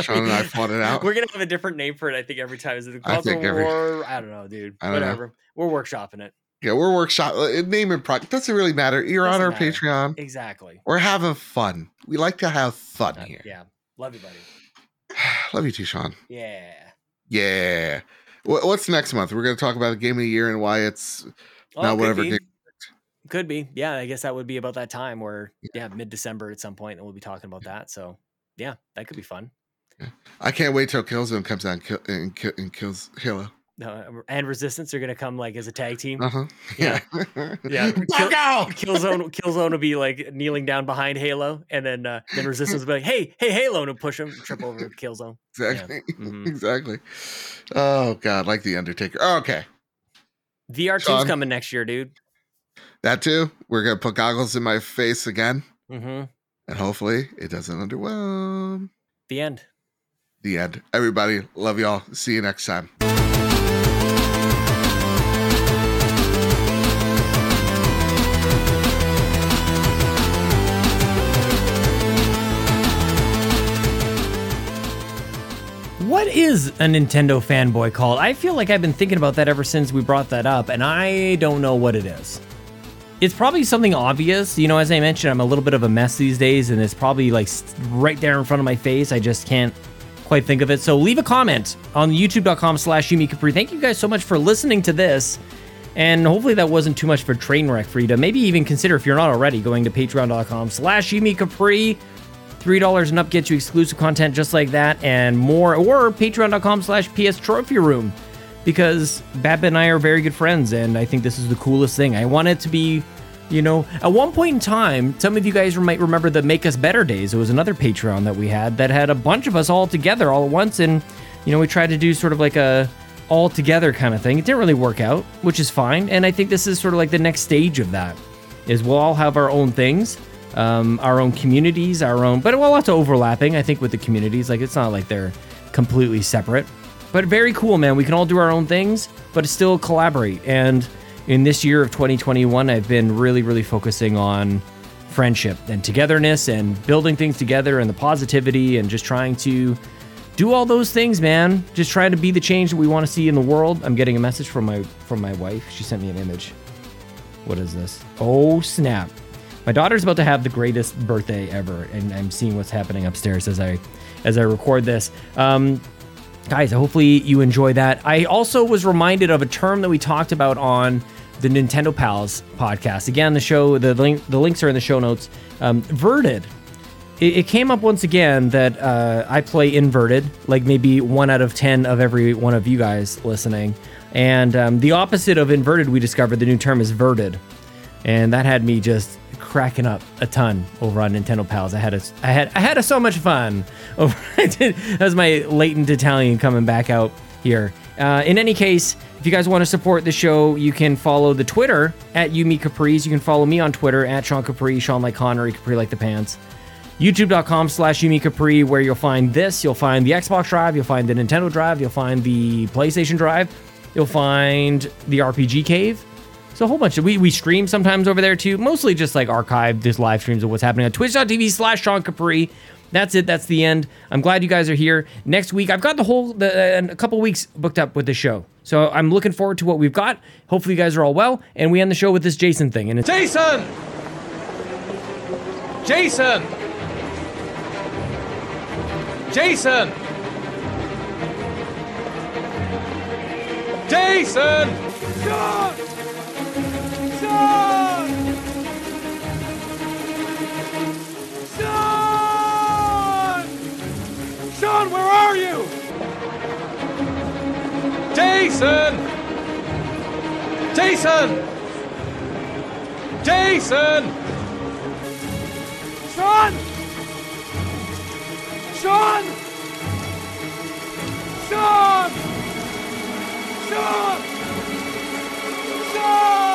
Sean and I fought it out.
We're gonna have a different name for it, I think, every time. Is the console
every-
war? I don't know, dude.
Don't know.
Whatever. We're workshopping it.
Yeah, we're workshop uh, name and product. Doesn't really matter. You're on
Doesn't
our
matter.
Patreon.
Exactly.
We're having fun. We like to have fun
Uh,
here.
yeah. Love you, buddy.
Love you too, Sean.
Yeah.
Yeah. What's next month? We're going to talk about the game of the year and why it's
Oh, could
whatever
be.
game-
Could be. Yeah, I guess that would be about that time where, yeah, mid December at some point, and we'll be talking about that. So, yeah, that could be fun.
I can't wait till Killzone comes out and, kill, and, and kills Halo.
No, and Resistance are gonna come like as a tag team.
Uh huh.
Yeah. Yeah. Kill-! Killzone, Killzone will be like kneeling down behind Halo, and then uh, then Resistance will be like, "Hey, hey, Halo!" and push him, trip over Killzone.
Exactly.
Mhm.
Exactly. Oh God, like the Undertaker. Oh, okay,
VR 2's
Sean?
coming next year, dude.
that too. We're gonna put goggles in my face again,
Mm-hmm.
and hopefully it doesn't underwhelm.
The end.
The end. Everybody, love y'all. See you next time.
Is a Nintendo fanboy called? I feel like I've been thinking about that ever since we brought that up, and I don't know what it is. It's probably something obvious. You know, as I mentioned, I'm a little bit of a mess these days, and it's probably like right there in front of my face. I just can't quite think of it. So leave a comment on youtube.com slash Yumi Capri. Thank you guys so much for listening to this. And hopefully that wasn't too much of a train wreck for you to maybe even consider if you're not already going to patreon.com slash Yumi Capri. $3 and up gets you exclusive content just like that and more, or patreon.com slash PS Trophy Room because Babbitt and I are very good friends and I think this is the coolest thing. I want it to be, you know, at one point in time, some of you guys might remember the Make Us Better days. It was another Patreon that we had that had a bunch of us all together all at once and, you know, we tried to do sort of like a all together kind of thing. It didn't really work out, which is fine. And I think this is sort of like the next stage of that is we'll all have our own things um, our own communities, our own, but well, lots of overlapping, I think, with the communities. Like, it's not like they're completely separate, but very cool, man. We can all do our own things, but still collaborate. And in this year of 2021, I've been really, really focusing on friendship and togetherness and building things together and the positivity and just trying to do all those things, man. Just trying to be the change that we want to see in the world. I'm getting a message from my from my wife. She sent me an image. What is this? Oh snap! My daughter's about to have the greatest birthday ever, and I'm seeing what's happening upstairs as I as I record this. Um, guys, hopefully you enjoy that. I also was reminded of a term that we talked about on the Nintendo Pals podcast. Again, the show the link the links are in the show notes. Um, Verted. It, it came up once again that uh, I play inverted, like maybe one out of ten of every one of you guys listening. And um, the opposite of inverted, we discovered the new term is verted and that had me just cracking up a ton over on Nintendo Pals. I had a, I had, I had a, so much fun over. That was my latent Italian coming back out here. Uh, in any case, if you guys want to support the show, you can follow the Twitter at Yumi Capri's. You can follow me on Twitter at Sean Capri, Sean like Connery, Capri like the pants. YouTube.com slash Yumi Capri, where you'll find this. You'll find the Xbox Drive, you'll find the Nintendo Drive, you'll find the PlayStation Drive, you'll find the RPG Cave. So a whole bunch of we we stream sometimes over there too. Mostly just like archive this live streams of what's happening on twitch.tv slash Sean Capri. That's it. That's the end. I'm glad you guys are here. Next week, I've got the whole the, uh, a couple weeks booked up with the show. So I'm looking forward to what we've got. Hopefully you guys are all well. And we end the show with this Jason thing. And it's
Jason! Jason! Jason! Jason! Sean! Jason! Jason! Jason! Sean! Sean! Sean! Sean! Sean!